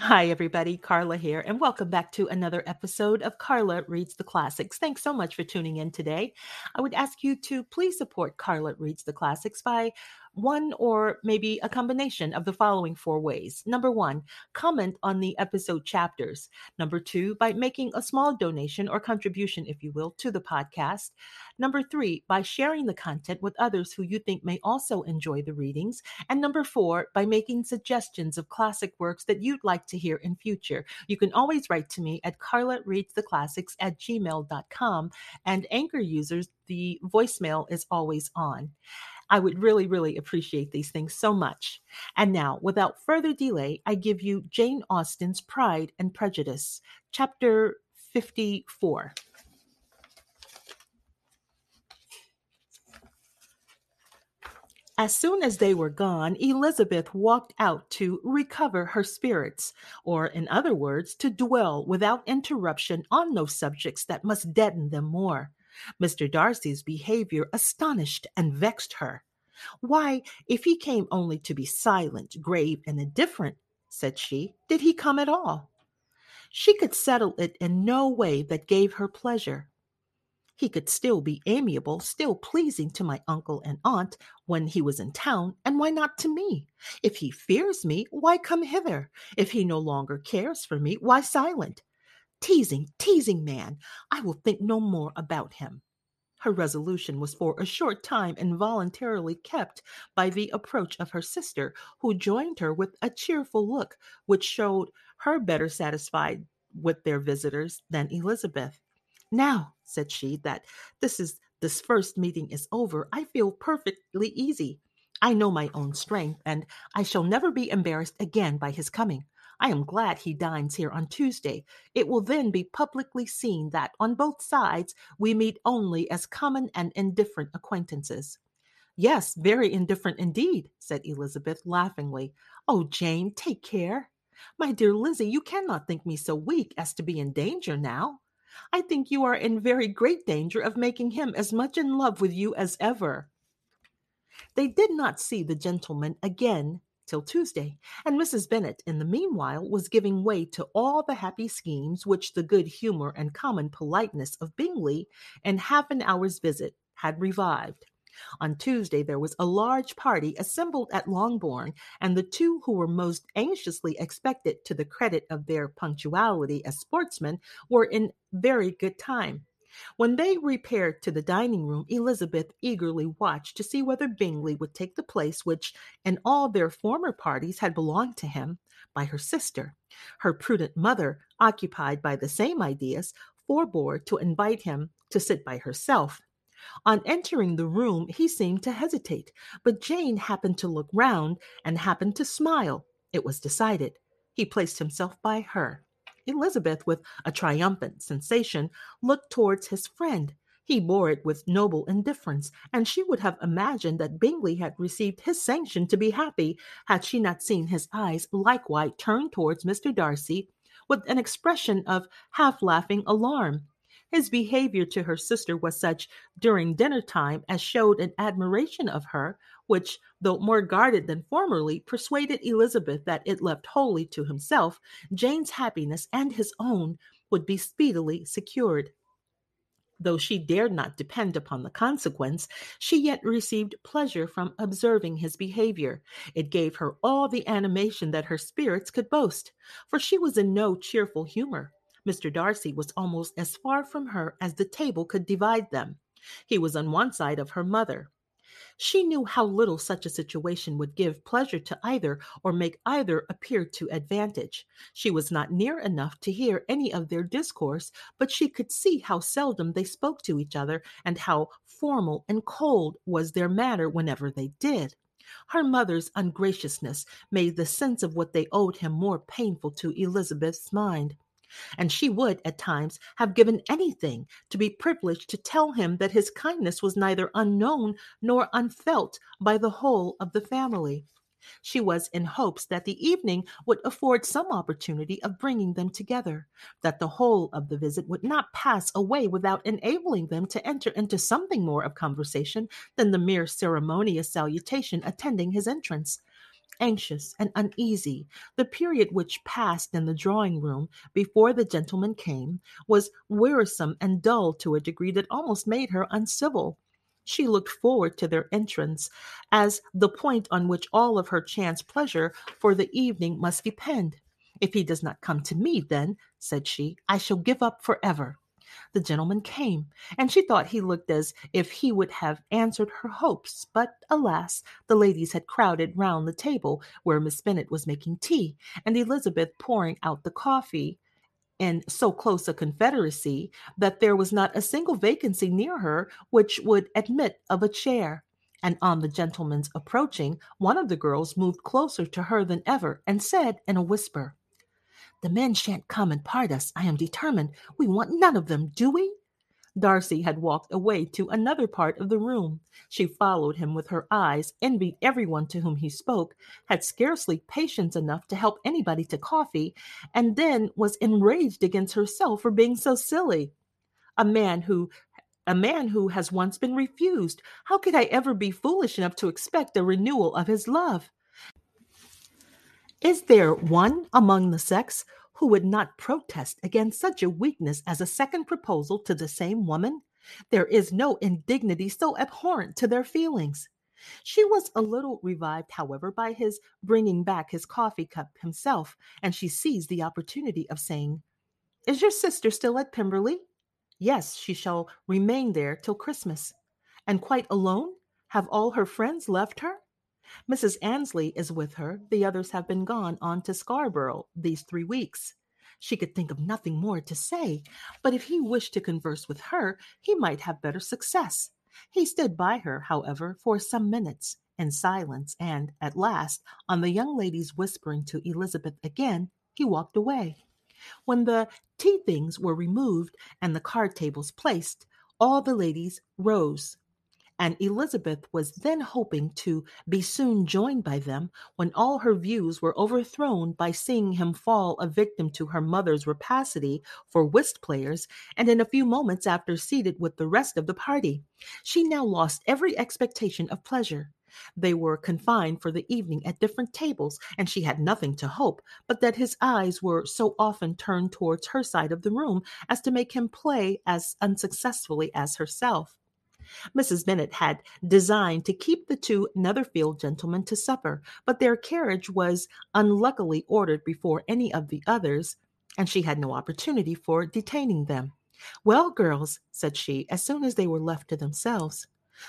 Hi, everybody. Carla here, and welcome back to another episode of Carla Reads the Classics. Thanks so much for tuning in today. I would ask you to please support Carla Reads the Classics by one or maybe a combination of the following four ways. Number one, comment on the episode chapters. Number two, by making a small donation or contribution, if you will, to the podcast. Number three, by sharing the content with others who you think may also enjoy the readings. And number four, by making suggestions of classic works that you'd like to hear in future. You can always write to me at carla reads the classics at gmail.com. And anchor users, the voicemail is always on. I would really, really appreciate these things so much. And now, without further delay, I give you Jane Austen's Pride and Prejudice, chapter 54. As soon as they were gone, Elizabeth walked out to recover her spirits, or, in other words, to dwell without interruption on those subjects that must deaden them more. Mr. Darcy's behavior astonished and vexed her. Why, if he came only to be silent, grave, and indifferent, said she, did he come at all? She could settle it in no way that gave her pleasure. He could still be amiable, still pleasing to my uncle and aunt when he was in town, and why not to me? If he fears me, why come hither? If he no longer cares for me, why silent? Teasing, teasing man, I will think no more about him. Her resolution was for a short time involuntarily kept by the approach of her sister, who joined her with a cheerful look which showed her better satisfied with their visitors than Elizabeth. Now, said she, that this is this first meeting is over, I feel perfectly easy. I know my own strength, and I shall never be embarrassed again by his coming. I am glad he dines here on Tuesday. It will then be publicly seen that on both sides we meet only as common and indifferent acquaintances. Yes, very indifferent indeed, said Elizabeth laughingly. Oh, Jane, take care. My dear Lizzie, you cannot think me so weak as to be in danger now. I think you are in very great danger of making him as much in love with you as ever. They did not see the gentleman again till Tuesday, and Mrs. Bennet in the meanwhile was giving way to all the happy schemes which the good humour and common politeness of Bingley in half an hour's visit had revived. On Tuesday, there was a large party assembled at Longbourn, and the two who were most anxiously expected to the credit of their punctuality as sportsmen were in very good time. When they repaired to the dining room, Elizabeth eagerly watched to see whether Bingley would take the place which, in all their former parties, had belonged to him by her sister. Her prudent mother, occupied by the same ideas, forbore to invite him to sit by herself. On entering the room, he seemed to hesitate, but Jane happened to look round and happened to smile. It was decided. He placed himself by her. Elizabeth, with a triumphant sensation, looked towards his friend. He bore it with noble indifference, and she would have imagined that Bingley had received his sanction to be happy had she not seen his eyes likewise turned towards Mr. Darcy with an expression of half laughing alarm. His behavior to her sister was such during dinner time as showed an admiration of her, which, though more guarded than formerly, persuaded Elizabeth that it left wholly to himself, Jane's happiness and his own would be speedily secured. Though she dared not depend upon the consequence, she yet received pleasure from observing his behavior. It gave her all the animation that her spirits could boast, for she was in no cheerful humor. Mr. Darcy was almost as far from her as the table could divide them. He was on one side of her mother. She knew how little such a situation would give pleasure to either or make either appear to advantage. She was not near enough to hear any of their discourse, but she could see how seldom they spoke to each other and how formal and cold was their manner whenever they did. Her mother's ungraciousness made the sense of what they owed him more painful to Elizabeth's mind and she would at times have given anything to be privileged to tell him that his kindness was neither unknown nor unfelt by the whole of the family. She was in hopes that the evening would afford some opportunity of bringing them together, that the whole of the visit would not pass away without enabling them to enter into something more of conversation than the mere ceremonious salutation attending his entrance. Anxious and uneasy. The period which passed in the drawing room before the gentlemen came was wearisome and dull to a degree that almost made her uncivil. She looked forward to their entrance as the point on which all of her chance pleasure for the evening must depend. If he does not come to me, then, said she, I shall give up forever. The gentleman came, and she thought he looked as if he would have answered her hopes, but alas, the ladies had crowded round the table where Miss Bennet was making tea, and Elizabeth pouring out the coffee in so close a confederacy that there was not a single vacancy near her which would admit of a chair. And on the gentleman's approaching, one of the girls moved closer to her than ever and said in a whisper, The men shan't come and part us. I am determined. We want none of them, do we? Darcy had walked away to another part of the room. She followed him with her eyes, envied everyone to whom he spoke, had scarcely patience enough to help anybody to coffee, and then was enraged against herself for being so silly. A man who a man who has once been refused. How could I ever be foolish enough to expect a renewal of his love? Is there one among the sex who would not protest against such a weakness as a second proposal to the same woman? There is no indignity so abhorrent to their feelings. She was a little revived, however, by his bringing back his coffee cup himself, and she seized the opportunity of saying, Is your sister still at Pemberley? Yes, she shall remain there till Christmas. And quite alone? Have all her friends left her? Mrs. Annesley is with her. The others have been gone on to Scarborough these three weeks. She could think of nothing more to say, but if he wished to converse with her, he might have better success. He stood by her, however, for some minutes in silence, and at last, on the young lady's whispering to Elizabeth again, he walked away. When the tea things were removed and the card tables placed, all the ladies rose and Elizabeth was then hoping to be soon joined by them when all her views were overthrown by seeing him fall a victim to her mother's rapacity for whist players, and in a few moments after seated with the rest of the party. She now lost every expectation of pleasure. They were confined for the evening at different tables, and she had nothing to hope but that his eyes were so often turned towards her side of the room as to make him play as unsuccessfully as herself. Mrs. Bennet had designed to keep the two Netherfield gentlemen to supper, but their carriage was unluckily ordered before any of the others, and she had no opportunity for detaining them. Well, girls, said she, as soon as they were left to themselves,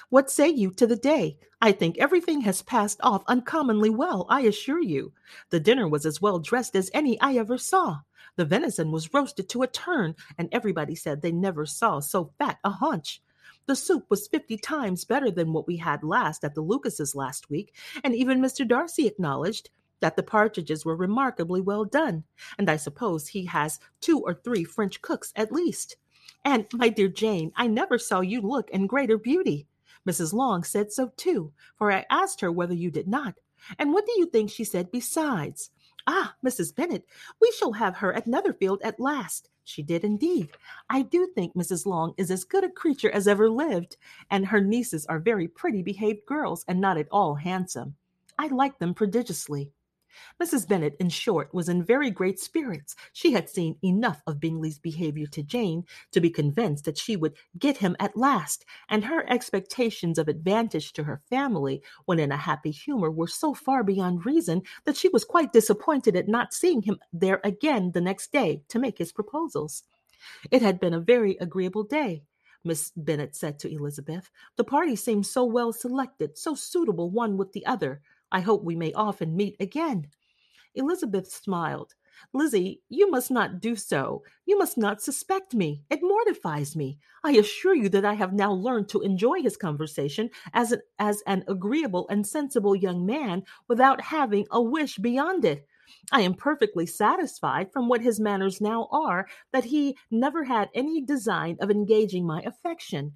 what say you to the day? I think everything has passed off uncommonly well, I assure you. The dinner was as well dressed as any I ever saw. The venison was roasted to a turn, and everybody said they never saw so fat a haunch. The soup was fifty times better than what we had last at the Lucases last week, and even Mr. Darcy acknowledged that the partridges were remarkably well done, and I suppose he has two or three French cooks at least. And, my dear Jane, I never saw you look in greater beauty. Mrs. Long said so too, for I asked her whether you did not. And what do you think she said besides? Ah, Mrs. Bennet, we shall have her at Netherfield at last. She did indeed. I do think Mrs. Long is as good a creature as ever lived, and her nieces are very pretty behaved girls and not at all handsome. I like them prodigiously. Mrs. Bennet, in short, was in very great spirits. She had seen enough of Bingley's behavior to Jane to be convinced that she would get him at last, and her expectations of advantage to her family when in a happy humor were so far beyond reason that she was quite disappointed at not seeing him there again the next day to make his proposals. It had been a very agreeable day. Miss Bennet said to Elizabeth. The party seemed so well selected, so suitable one with the other. I hope we may often meet again. Elizabeth smiled. Lizzie, you must not do so. You must not suspect me. It mortifies me. I assure you that I have now learned to enjoy his conversation as an, as an agreeable and sensible young man without having a wish beyond it. I am perfectly satisfied from what his manners now are that he never had any design of engaging my affection.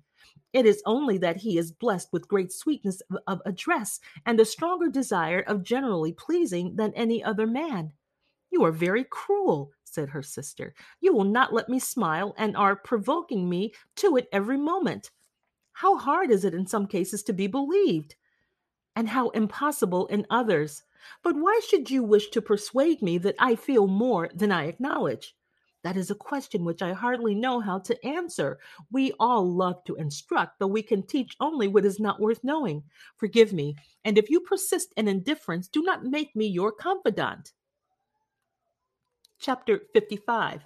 It is only that he is blessed with great sweetness of, address and a stronger desire of generally pleasing than any other man. You are very cruel, said her sister. You will not let me smile and are provoking me to it every moment. How hard is it in some cases to be believed, and how impossible in others. But why should you wish to persuade me that I feel more than I acknowledge? That is a question which I hardly know how to answer. We all love to instruct, though we can teach only what is not worth knowing. Forgive me, and if you persist in indifference, do not make me your confidant. Chapter 55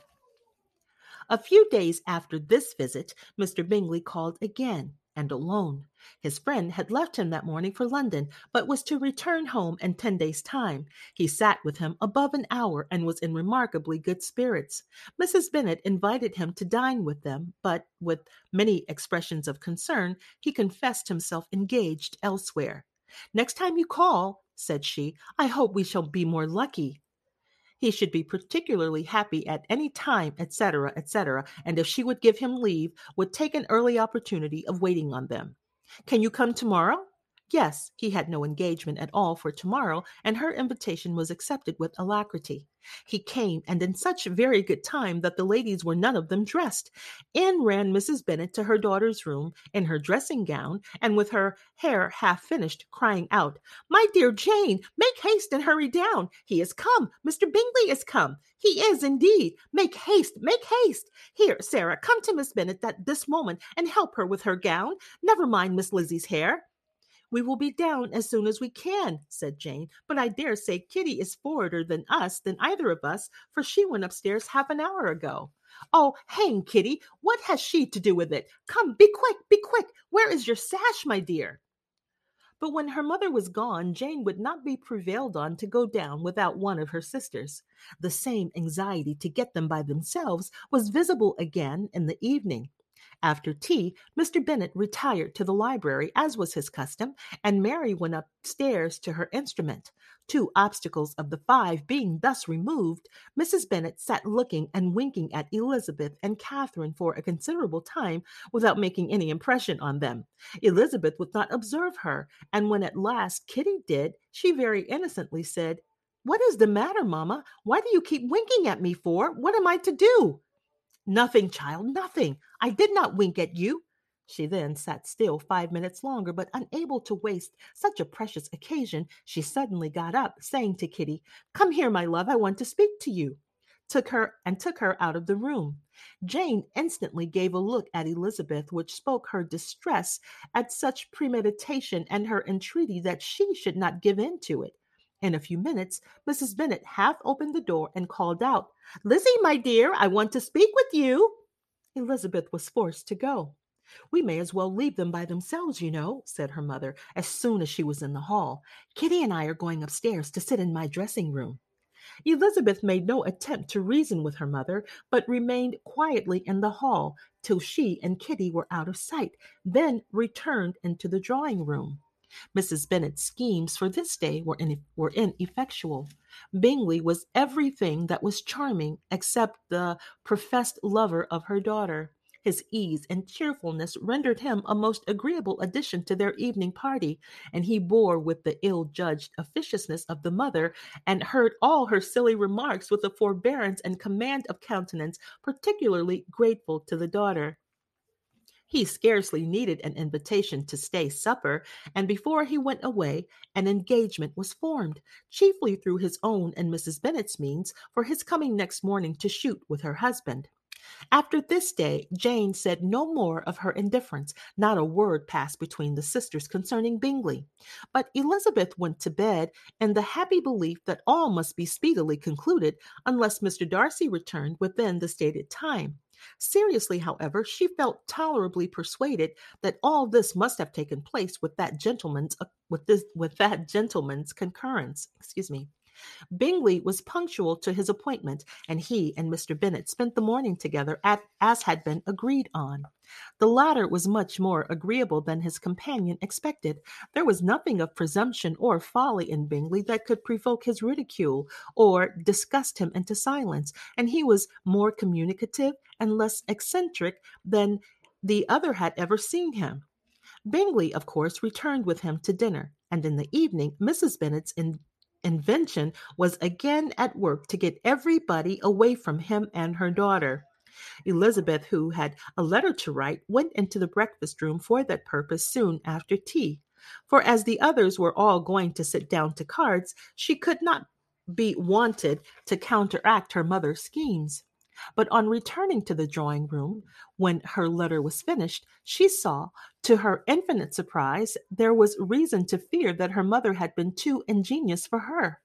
A few days after this visit, Mr. Bingley called again and alone. His friend had left him that morning for London, but was to return home in ten days' time. He sat with him above an hour and was in remarkably good spirits. Mrs. Bennet invited him to dine with them, but, with many expressions of concern, he confessed himself engaged elsewhere. Next time you call, said she, I hope we shall be more lucky he should be particularly happy at any time, etc., etc., and if she would give him leave, would take an early opportunity of waiting on them. Can you come tomorrow? Yes, he had no engagement at all for tomorrow, and her invitation was accepted with alacrity. He came, and in such very good time that the ladies were none of them dressed. In ran Mrs. Bennet to her daughter's room, in her dressing gown, and with her hair half finished, crying out, My dear Jane, make haste and hurry down. He is come. Mr. Bingley is come. He is indeed. Make haste, make haste. Here, Sarah, come to Miss Bennet at this moment and help her with her gown. Never mind Miss Lizzie's hair. We will be down as soon as we can, said Jane. But I dare say Kitty is forwarder than us, than either of us, for she went upstairs half an hour ago. Oh, hang Kitty! What has she to do with it? Come, be quick, be quick! Where is your sash, my dear? But when her mother was gone, Jane would not be prevailed on to go down without one of her sisters. The same anxiety to get them by themselves was visible again in the evening. After tea, Mr. Bennet retired to the library, as was his custom, and Mary went upstairs to her instrument. Two obstacles of the five being thus removed, Mrs. Bennet sat looking and winking at Elizabeth and Catherine for a considerable time without making any impression on them. Elizabeth would not observe her, and when at last Kitty did, she very innocently said, What is the matter, mamma? Why do you keep winking at me for? What am I to do? Nothing, child, nothing. I did not wink at you. She then sat still five minutes longer, but unable to waste such a precious occasion, she suddenly got up, saying to Kitty, Come here, my love, I want to speak to you. Took her and took her out of the room. Jane instantly gave a look at Elizabeth, which spoke her distress at such premeditation and her entreaty that she should not give in to it. In a few minutes, Mrs. Bennet half opened the door and called out, Lizzie, my dear, I want to speak with you. Elizabeth was forced to go. We may as well leave them by themselves, you know, said her mother, as soon as she was in the hall. Kitty and I are going upstairs to sit in my dressing room. Elizabeth made no attempt to reason with her mother, but remained quietly in the hall till she and Kitty were out of sight, then returned into the drawing room. Mrs. Bennet's schemes for this day were, in, were ineffectual. Bingley was everything that was charming except the professed lover of her daughter. His ease and cheerfulness rendered him a most agreeable addition to their evening party, and he bore with the ill judged officiousness of the mother, and heard all her silly remarks with a forbearance and command of countenance particularly grateful to the daughter. He scarcely needed an invitation to stay supper, and before he went away, an engagement was formed, chiefly through his own and Mrs. Bennet's means, for his coming next morning to shoot with her husband. After this day, Jane said no more of her indifference. Not a word passed between the sisters concerning Bingley. But Elizabeth went to bed in the happy belief that all must be speedily concluded unless Mr. Darcy returned within the stated time. Seriously, however, she felt tolerably persuaded that all this must have taken place with that gentleman's uh, with this with that gentleman's concurrence. Excuse me. Bingley was punctual to his appointment, and he and Mr. Bennet spent the morning together at, as had been agreed on. The latter was much more agreeable than his companion expected. There was nothing of presumption or folly in Bingley that could provoke his ridicule or disgust him into silence, and he was more communicative and less eccentric than the other had ever seen him. Bingley, of course, returned with him to dinner, and in the evening Mrs. Bennet's in- invention was again at work to get everybody away from him and her daughter. Elizabeth, who had a letter to write, went into the breakfast room for that purpose soon after tea. For as the others were all going to sit down to cards, she could not be wanted to counteract her mother's schemes. But on returning to the drawing room, when her letter was finished, she saw, to her infinite surprise, there was reason to fear that her mother had been too ingenious for her.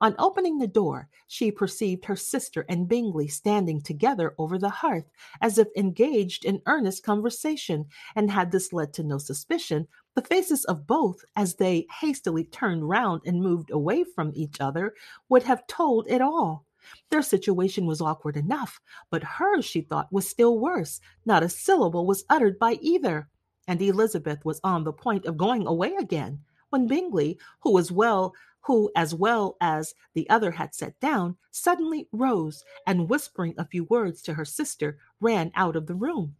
On opening the door, she perceived her sister and Bingley standing together over the hearth, as if engaged in earnest conversation, and had this led to no suspicion, the faces of both, as they hastily turned round and moved away from each other, would have told it all. Their situation was awkward enough, but hers, she thought, was still worse. Not a syllable was uttered by either, and Elizabeth was on the point of going away again, when Bingley, who was well who, as well as the other had sat down, suddenly rose and, whispering a few words to her sister, ran out of the room.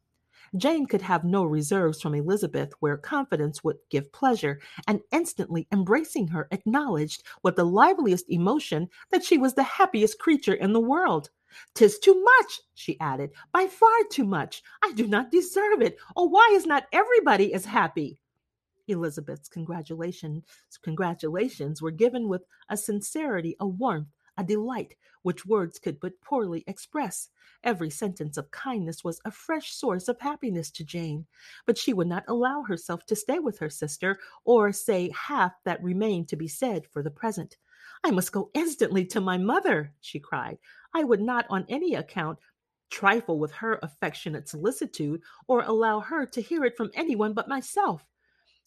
Jane could have no reserves from Elizabeth where confidence would give pleasure, and instantly embracing her, acknowledged with the liveliest emotion that she was the happiest creature in the world. "'Tis too much," she added, "by far too much. I do not deserve it. Oh, why is not everybody as happy?" Elizabeth's congratulations, congratulations were given with a sincerity, a warmth, a delight which words could but poorly express. Every sentence of kindness was a fresh source of happiness to Jane, but she would not allow herself to stay with her sister or say half that remained to be said for the present. I must go instantly to my mother, she cried. I would not on any account trifle with her affectionate solicitude or allow her to hear it from anyone but myself.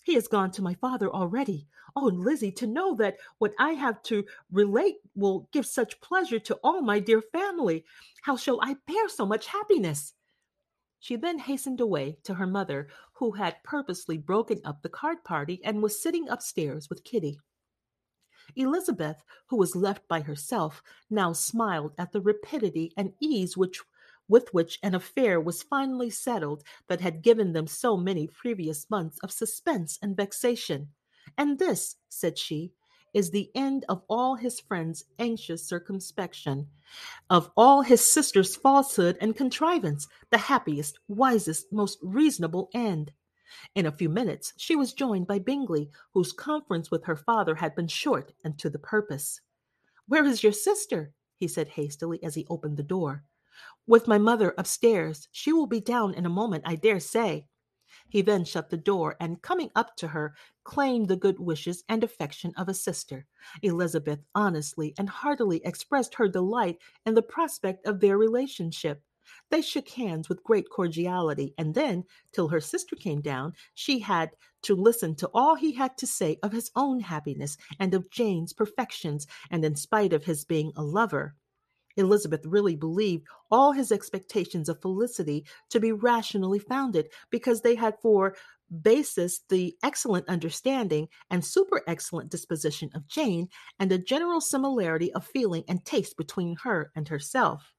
He has gone to my father already. Oh, Lizzie, to know that what I have to relate will give such pleasure to all my dear family. How shall I bear so much happiness? She then hastened away to her mother, who had purposely broken up the card party and was sitting upstairs with Kitty. Elizabeth, who was left by herself, now smiled at the rapidity and ease which with which an affair was finally settled that had given them so many previous months of suspense and vexation. And this, said she, is the end of all his friends' anxious circumspection, of all his sister's falsehood and contrivance, the happiest, wisest, most reasonable end. In a few minutes she was joined by Bingley, whose conference with her father had been short and to the purpose. Where is your sister? he said hastily as he opened the door. With my mother upstairs. She will be down in a moment, I dare say. He then shut the door and, coming up to her, claimed the good wishes and affection of a sister. Elizabeth honestly and heartily expressed her delight in the prospect of their relationship. They shook hands with great cordiality, and then, till her sister came down, she had to listen to all he had to say of his own happiness and of Jane's perfections, and in spite of his being a lover, Elizabeth really believed all his expectations of felicity to be rationally founded because they had for basis the excellent understanding and super excellent disposition of Jane and a general similarity of feeling and taste between her and herself.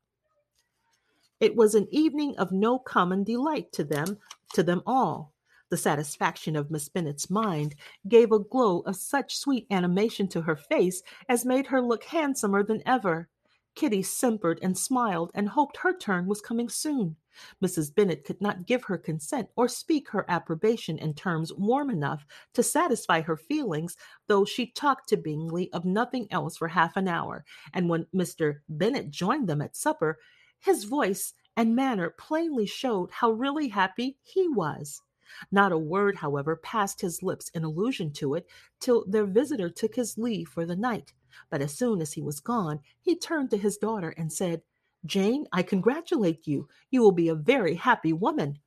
It was an evening of no common delight to them, to them all. The satisfaction of Miss Bennet's mind gave a glow of such sweet animation to her face as made her look handsomer than ever. Kitty simpered and smiled and hoped her turn was coming soon. Mrs. Bennet could not give her consent or speak her approbation in terms warm enough to satisfy her feelings, though she talked to Bingley of nothing else for half an hour, and when Mr. Bennet joined them at supper, his voice and manner plainly showed how really happy he was. Not a word, however, passed his lips in allusion to it till their visitor took his leave for the night. But as soon as he was gone, he turned to his daughter and said, Jane, I congratulate you. You will be a very happy woman.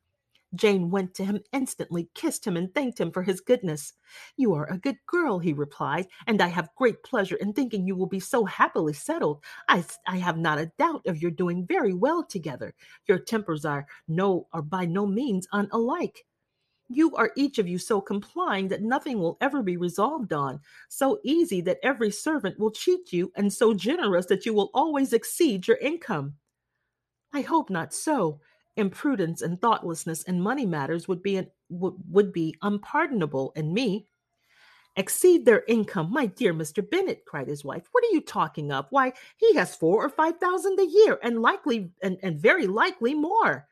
Jane went to him instantly, kissed him, and thanked him for his goodness. You are a good girl, he replied, and I have great pleasure in thinking you will be so happily settled. I, I have not a doubt of your doing very well together. Your tempers are no are by no means unlike. You are each of you so complying that nothing will ever be resolved on, so easy that every servant will cheat you, and so generous that you will always exceed your income. I hope not so. Imprudence and thoughtlessness in money matters would be an, would, would be unpardonable in me. Exceed their income, my dear Mr. Bennet, cried his wife. What are you talking of? Why, he has four or five thousand a year, and likely and, and very likely more.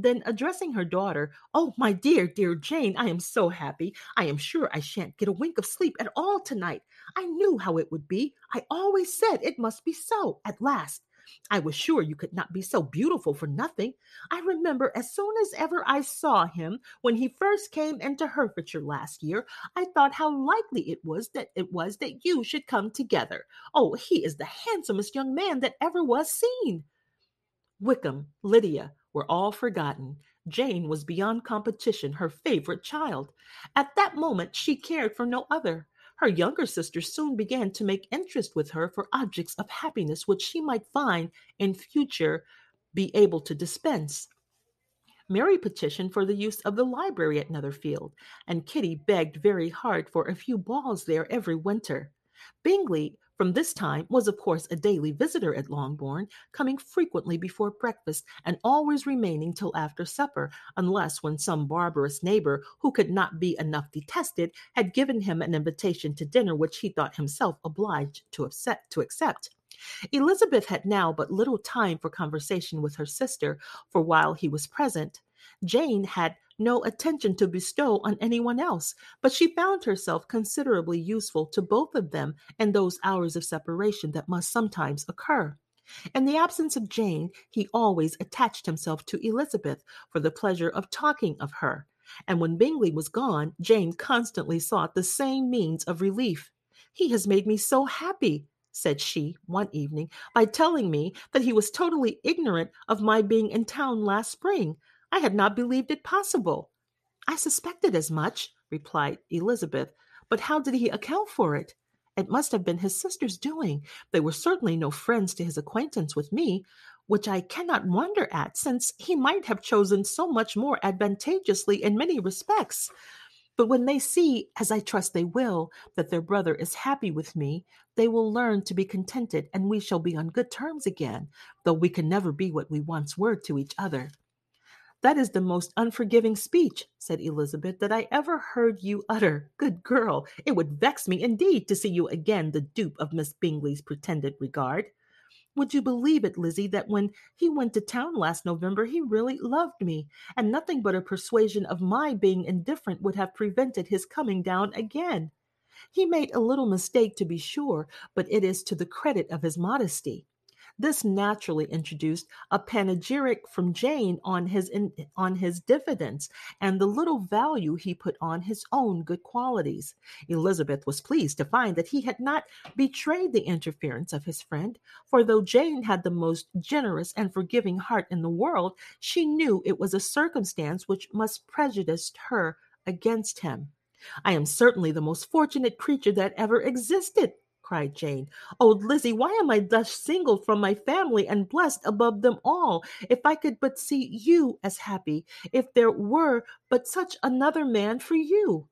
Then addressing her daughter, Oh, my dear, dear Jane, I am so happy. I am sure I shan't get a wink of sleep at all tonight. I knew how it would be. I always said it must be so at last. I was sure you could not be so beautiful for nothing. I remember as soon as ever I saw him when he first came into Hertfordshire last year, I thought how likely it was that it was that you should come together. Oh, he is the handsomest young man that ever was seen. Wickham, Lydia were all forgotten. Jane was beyond competition her favorite child. At that moment she cared for no other. Her younger sisters soon began to make interest with her for objects of happiness which she might find in future be able to dispense. Mary petitioned for the use of the library at Netherfield, and Kitty begged very hard for a few balls there every winter. Bingley from this time was of course a daily visitor at Longbourn, coming frequently before breakfast and always remaining till after supper, unless when some barbarous neighbor, who could not be enough detested, had given him an invitation to dinner which he thought himself obliged to accept. To accept. Elizabeth had now but little time for conversation with her sister, for while he was present, Jane had no attention to bestow on anyone else, but she found herself considerably useful to both of them in those hours of separation that must sometimes occur. In the absence of Jane, he always attached himself to Elizabeth for the pleasure of talking of her, and when Bingley was gone, Jane constantly sought the same means of relief. He has made me so happy, said she one evening, by telling me that he was totally ignorant of my being in town last spring. I had not believed it possible. I suspected as much, replied Elizabeth, but how did he account for it? It must have been his sister's doing. They were certainly no friends to his acquaintance with me, which I cannot wonder at, since he might have chosen so much more advantageously in many respects. But when they see, as I trust they will, that their brother is happy with me, they will learn to be contented, and we shall be on good terms again, though we can never be what we once were to each other. That is the most unforgiving speech, said Elizabeth, that I ever heard you utter. Good girl, it would vex me indeed to see you again the dupe of Miss Bingley's pretended regard. Would you believe it, Lizzie, that when he went to town last November, he really loved me, and nothing but a persuasion of my being indifferent would have prevented his coming down again? He made a little mistake, to be sure, but it is to the credit of his modesty. This naturally introduced a panegyric from Jane on his in, on his diffidence and the little value he put on his own good qualities. Elizabeth was pleased to find that he had not betrayed the interference of his friend, for though Jane had the most generous and forgiving heart in the world, she knew it was a circumstance which must prejudice her against him. I am certainly the most fortunate creature that ever existed, cried Jane. Oh, Lizzie, why am I thus singled from my family and blessed above them all? If I could but see you as happy, if there were but such another man for you.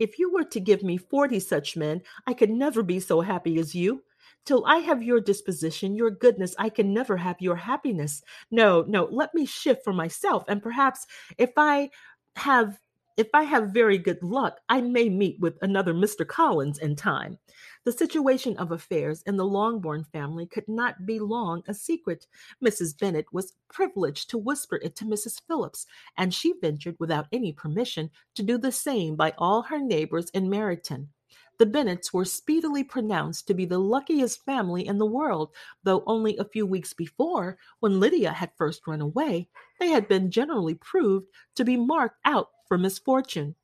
If you were to give me forty such men, I could never be so happy as you. Till I have your disposition, your goodness, I can never have your happiness. No, no, let me shift for myself, and perhaps if I have if I have very good luck, I may meet with another Mr. Collins in time. The situation of affairs in the Longbourn family could not be long a secret. Mrs. Bennet was privileged to whisper it to Mrs. Phillips, and she ventured, without any permission, to do the same by all her neighbors in Meryton. The Bennets were speedily pronounced to be the luckiest family in the world, though only a few weeks before, when Lydia had first run away, they had been generally proved to be marked out for misfortune.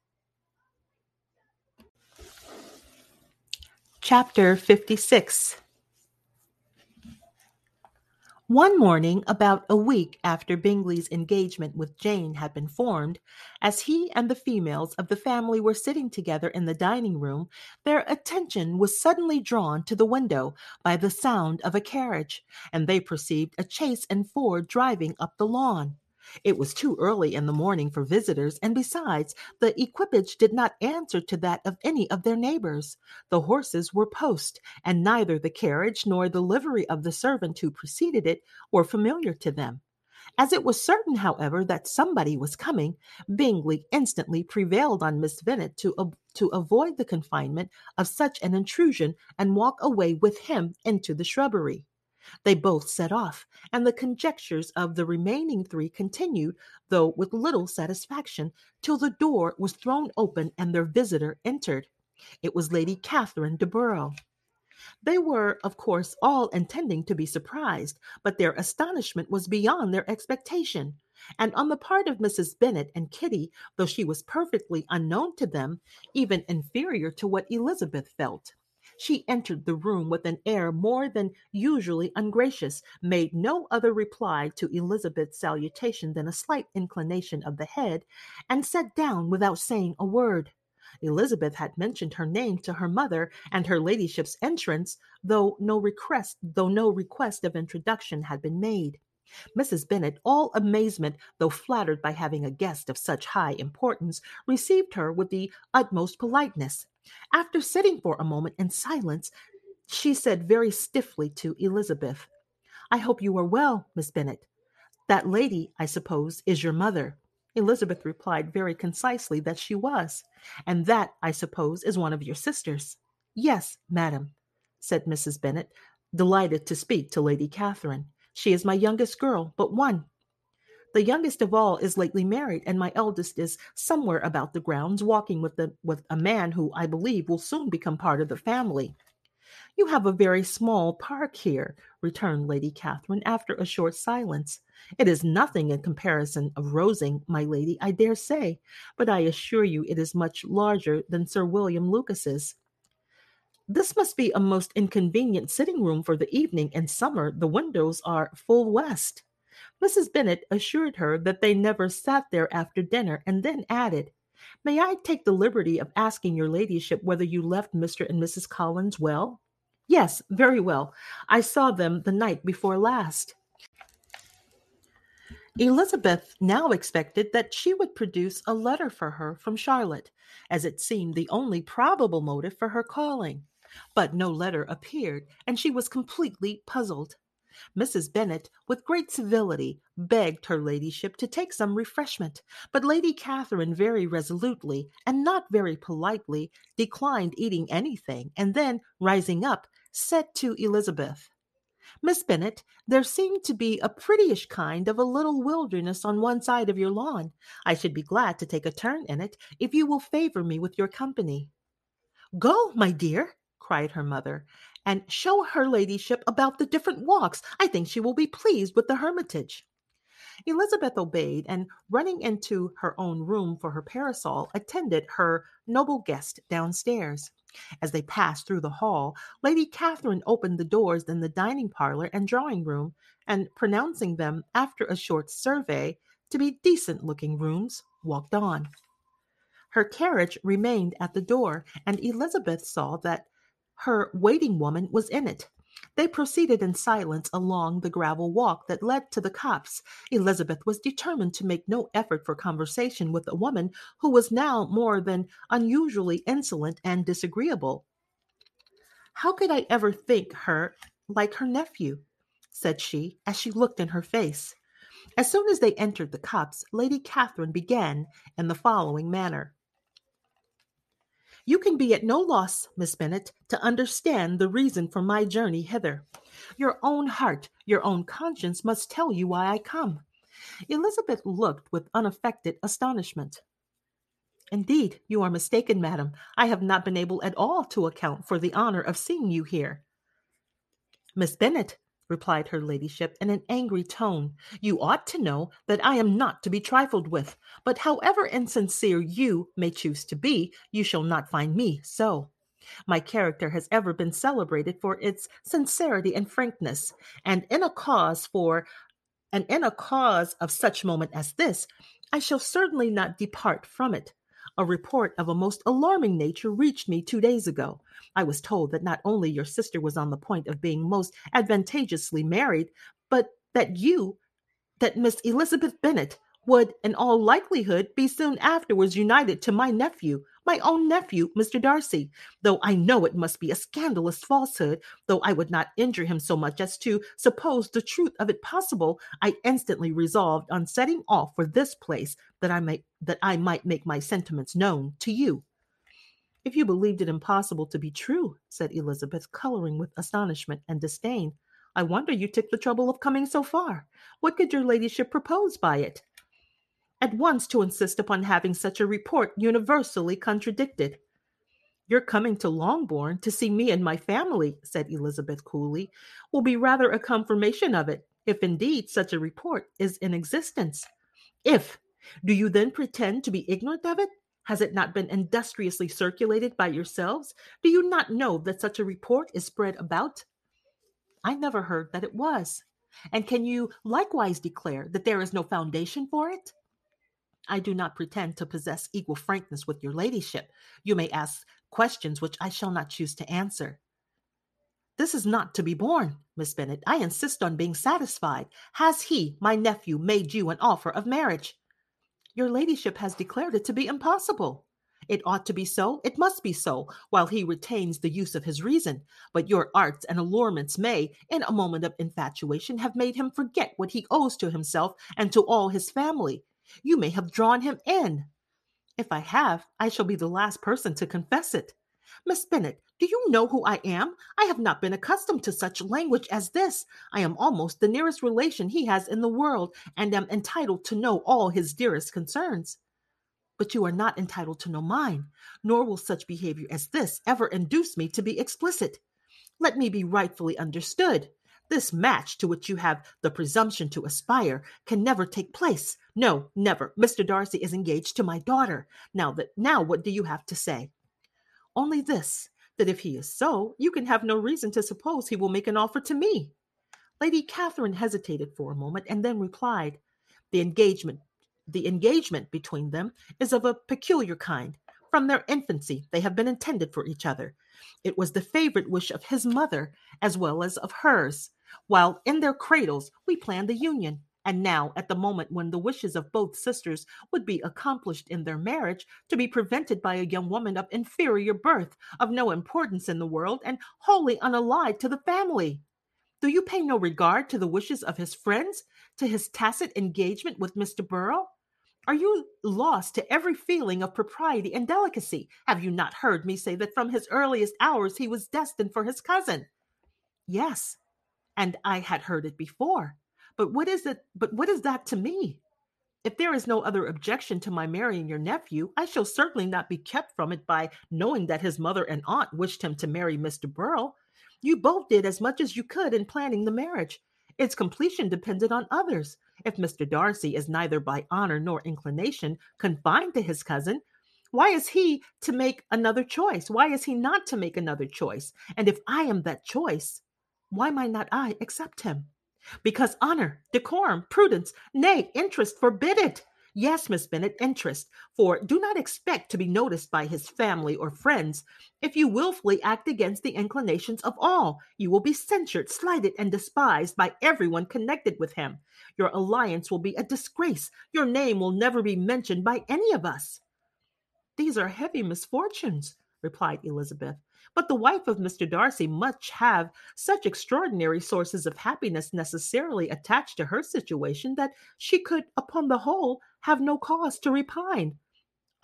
Chapter 56 One morning, about a week after Bingley's engagement with Jane had been formed, as he and the females of the family were sitting together in the dining room, their attention was suddenly drawn to the window by the sound of a carriage, and they perceived a chaise and four driving up the lawn. It was too early in the morning for visitors, and besides, the equipage did not answer to that of any of their neighbors. The horses were post, and neither the carriage nor the livery of the servant who preceded it were familiar to them. As it was certain, however, that somebody was coming, Bingley instantly prevailed on Miss Bennet to, uh, to avoid the confinement of such an intrusion and walk away with him into the shrubbery. They both set off, and the conjectures of the remaining three continued, though with little satisfaction, till the door was thrown open and their visitor entered. It was Lady Catherine de Bourgh. They were, of course, all intending to be surprised, but their astonishment was beyond their expectation. And on the part of Mrs. Bennet and Kitty, though she was perfectly unknown to them, even inferior to what Elizabeth felt. She entered the room with an air more than usually ungracious, made no other reply to Elizabeth's salutation than a slight inclination of the head, and sat down without saying a word. Elizabeth had mentioned her name to her mother, and her ladyship's entrance, though no request, though no request of introduction had been made. Mrs. Bennet, all amazement, though flattered by having a guest of such high importance, received her with the utmost politeness. After sitting for a moment in silence, she said very stiffly to Elizabeth, I hope you are well, Miss Bennet. That lady, I suppose, is your mother. Elizabeth replied very concisely that she was, and that, I suppose, is one of your sisters. Yes, madam, said Mrs. Bennet, delighted to speak to Lady Catherine. She is my youngest girl, but one. The youngest of all is lately married, and my eldest is somewhere about the grounds, walking with, the, with a man who I believe will soon become part of the family. You have a very small park here, returned Lady Catherine after a short silence. It is nothing in comparison of Rosings, my lady, I dare say, but I assure you it is much larger than Sir William Lucas's. This must be a most inconvenient sitting room for the evening. In summer, the windows are full west. Mrs. Bennet assured her that they never sat there after dinner, and then added, May I take the liberty of asking your ladyship whether you left Mr. and Mrs. Collins well? Yes, very well. I saw them the night before last. Elizabeth now expected that she would produce a letter for her from Charlotte, as it seemed the only probable motive for her calling. But no letter appeared, and she was completely puzzled. Mrs. Bennet, with great civility, begged her ladyship to take some refreshment, but Lady Catherine very resolutely, and not very politely, declined eating anything, and then, rising up, said to Elizabeth, Miss Bennet, there seemed to be a prettyish kind of a little wilderness on one side of your lawn. I should be glad to take a turn in it if you will favor me with your company. Go, my dear, cried her mother, and show her ladyship about the different walks. I think she will be pleased with the hermitage. Elizabeth obeyed, and running into her own room for her parasol, attended her noble guest downstairs. As they passed through the hall, Lady Catherine opened the doors in the dining parlor and drawing room, and pronouncing them, after a short survey, to be decent looking rooms, walked on. Her carriage remained at the door, and Elizabeth saw that her waiting woman was in it. They proceeded in silence along the gravel walk that led to the copse. Elizabeth was determined to make no effort for conversation with a woman who was now more than unusually insolent and disagreeable. How could I ever think her like her nephew? said she, as she looked in her face. As soon as they entered the copse, Lady Catherine began in the following manner. You can be at no loss, Miss Bennet, to understand the reason for my journey hither. Your own heart, your own conscience must tell you why I come. Elizabeth looked with unaffected astonishment. Indeed, you are mistaken, madam. I have not been able at all to account for the honor of seeing you here. Miss Bennet, replied her ladyship in an angry tone. You ought to know that I am not to be trifled with, but however insincere you may choose to be, you shall not find me so. My character has ever been celebrated for its sincerity and frankness, and in a cause for and in a cause of such moment as this, I shall certainly not depart from it. A report of a most alarming nature reached me two days ago. I was told that not only your sister was on the point of being most advantageously married, but that you, that Miss Elizabeth Bennet, would, in all likelihood, be soon afterwards united to my nephew, my own nephew, Mr. Darcy, though I know it must be a scandalous falsehood, though I would not injure him so much as to suppose the truth of it possible, I instantly resolved on setting off for this place that I might that I might make my sentiments known to you. If you believed it impossible to be true, said Elizabeth, coloring with astonishment and disdain, I wonder you took the trouble of coming so far. What could your ladyship propose by it? At once to insist upon having such a report universally contradicted. Your coming to Longbourn to see me and my family, said Elizabeth coolly, will be rather a confirmation of it, if indeed such a report is in existence. If, do you then pretend to be ignorant of it? Has it not been industriously circulated by yourselves? Do you not know that such a report is spread about? I never heard that it was. And can you likewise declare that there is no foundation for it? I do not pretend to possess equal frankness with your ladyship. You may ask questions which I shall not choose to answer. This is not to be borne, Miss Bennet. I insist on being satisfied. Has he, my nephew, made you an offer of marriage? Your ladyship has declared it to be impossible. It ought to be so, it must be so, while he retains the use of his reason. But your arts and allurements may, in a moment of infatuation, have made him forget what he owes to himself and to all his family. You may have drawn him in. If I have, I shall be the last person to confess it. Miss Bennet, do you know who I am? I have not been accustomed to such language as this. I am almost the nearest relation he has in the world, and am entitled to know all his dearest concerns. But you are not entitled to know mine, nor will such behavior as this ever induce me to be explicit. Let me be rightfully understood. This match to which you have the presumption to aspire can never take place. No, never. Mr. Darcy is engaged to my daughter. Now that now what do you have to say? Only this, that if he is so, you can have no reason to suppose he will make an offer to me. Lady Catherine hesitated for a moment and then replied, The engagement the engagement between them is of a peculiar kind. From their infancy, they have been intended for each other. It was the favorite wish of his mother as well as of hers. While in their cradles, we planned the union. And now, at the moment when the wishes of both sisters would be accomplished in their marriage, to be prevented by a young woman of inferior birth, of no importance in the world, and wholly unallied to the family. Do you pay no regard to the wishes of his friends, to his tacit engagement with Miss de Bourgh? Are you lost to every feeling of propriety and delicacy? Have you not heard me say that from his earliest hours he was destined for his cousin? Yes, and I had heard it before. But what is it? But what is that to me? If there is no other objection to my marrying your nephew, I shall certainly not be kept from it by knowing that his mother and aunt wished him to marry Miss de Bourgh. You both did as much as you could in planning the marriage. Its completion depended on others. If Mr. Darcy is neither by honor nor inclination confined to his cousin, why is he to make another choice? Why is he not to make another choice? And if I am that choice, why might not I accept him? Because honor, decorum, prudence, nay, interest forbid it. Yes, Miss Bennet, interest. For do not expect to be noticed by his family or friends. If you wilfully act against the inclinations of all, you will be censured, slighted, and despised by everyone connected with him. Your alliance will be a disgrace. Your name will never be mentioned by any of us. These are heavy misfortunes, replied Elizabeth. But the wife of Mr. Darcy must have such extraordinary sources of happiness necessarily attached to her situation that she could, upon the whole, have no cause to repine.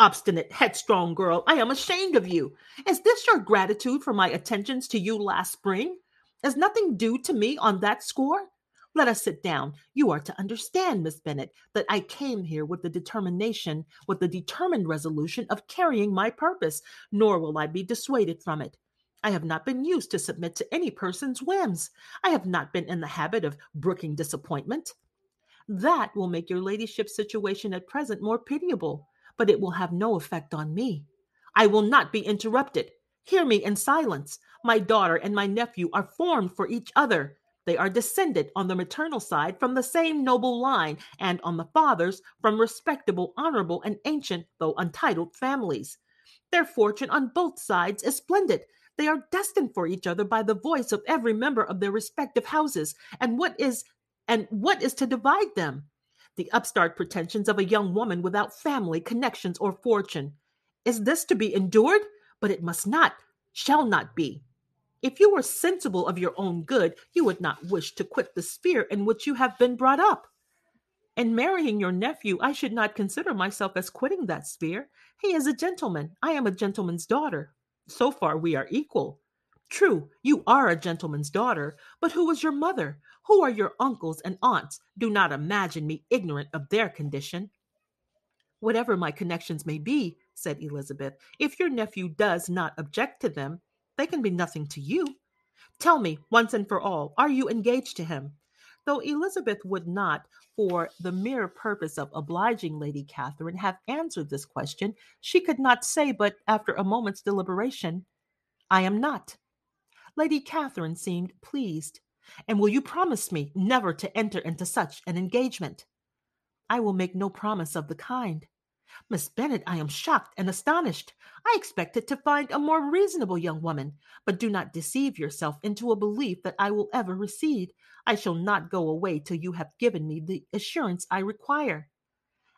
Obstinate, headstrong girl, I am ashamed of you. Is this your gratitude for my attentions to you last spring? Is nothing due to me on that score? Let us sit down. You are to understand, Miss Bennet, that I came here with the determination, with the determined resolution of carrying my purpose, nor will I be dissuaded from it. I have not been used to submit to any person's whims. I have not been in the habit of brooking disappointment. That will make your ladyship's situation at present more pitiable, but it will have no effect on me. I will not be interrupted. Hear me in silence. My daughter and my nephew are formed for each other. They are descended on the maternal side from the same noble line, and on the father's from respectable, honorable, and ancient, though untitled families. Their fortune on both sides is splendid. They are destined for each other by the voice of every member of their respective houses. And what is and what is to divide them? The upstart pretensions of a young woman without family, connections, or fortune. Is this to be endured? But it must not, shall not be. If you were sensible of your own good, you would not wish to quit the sphere in which you have been brought up. In marrying your nephew, I should not consider myself as quitting that sphere. He is a gentleman. I am a gentleman's daughter. So far, we are equal. True, you are a gentleman's daughter, but who is your mother? Who are your uncles and aunts? Do not imagine me ignorant of their condition. Whatever my connections may be, said Elizabeth, if your nephew does not object to them, they can be nothing to you. Tell me, once and for all, are you engaged to him? Though Elizabeth would not, for the mere purpose of obliging Lady Catherine, have answered this question, she could not say but, after a moment's deliberation, I am not. Lady Catherine seemed pleased. And will you promise me never to enter into such an engagement? I will make no promise of the kind. Miss Bennet, I am shocked and astonished. I expected to find a more reasonable young woman, but do not deceive yourself into a belief that I will ever recede. I shall not go away till you have given me the assurance I require.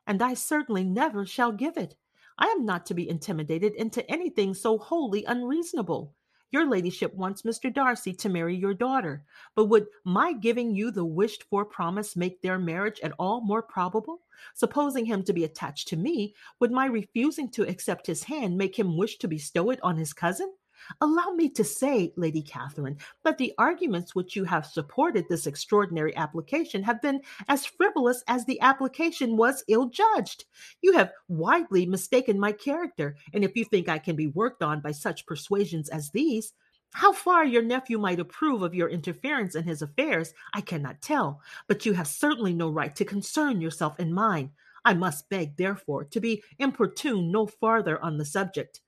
And I certainly never shall give it. I am not to be intimidated into anything so wholly unreasonable. Your ladyship wants Mr. Darcy to marry your daughter, but would my giving you the wished for promise make their marriage at all more probable? Supposing him to be attached to me, would my refusing to accept his hand make him wish to bestow it on his cousin? Allow me to say, Lady Catherine, that the arguments which you have supported this extraordinary application have been as frivolous as the application was ill judged. You have widely mistaken my character, and if you think I can be worked on by such persuasions as these, how far your nephew might approve of your interference in his affairs, I cannot tell, but you have certainly no right to concern yourself in mine. I must beg, therefore, to be importuned no farther on the subject.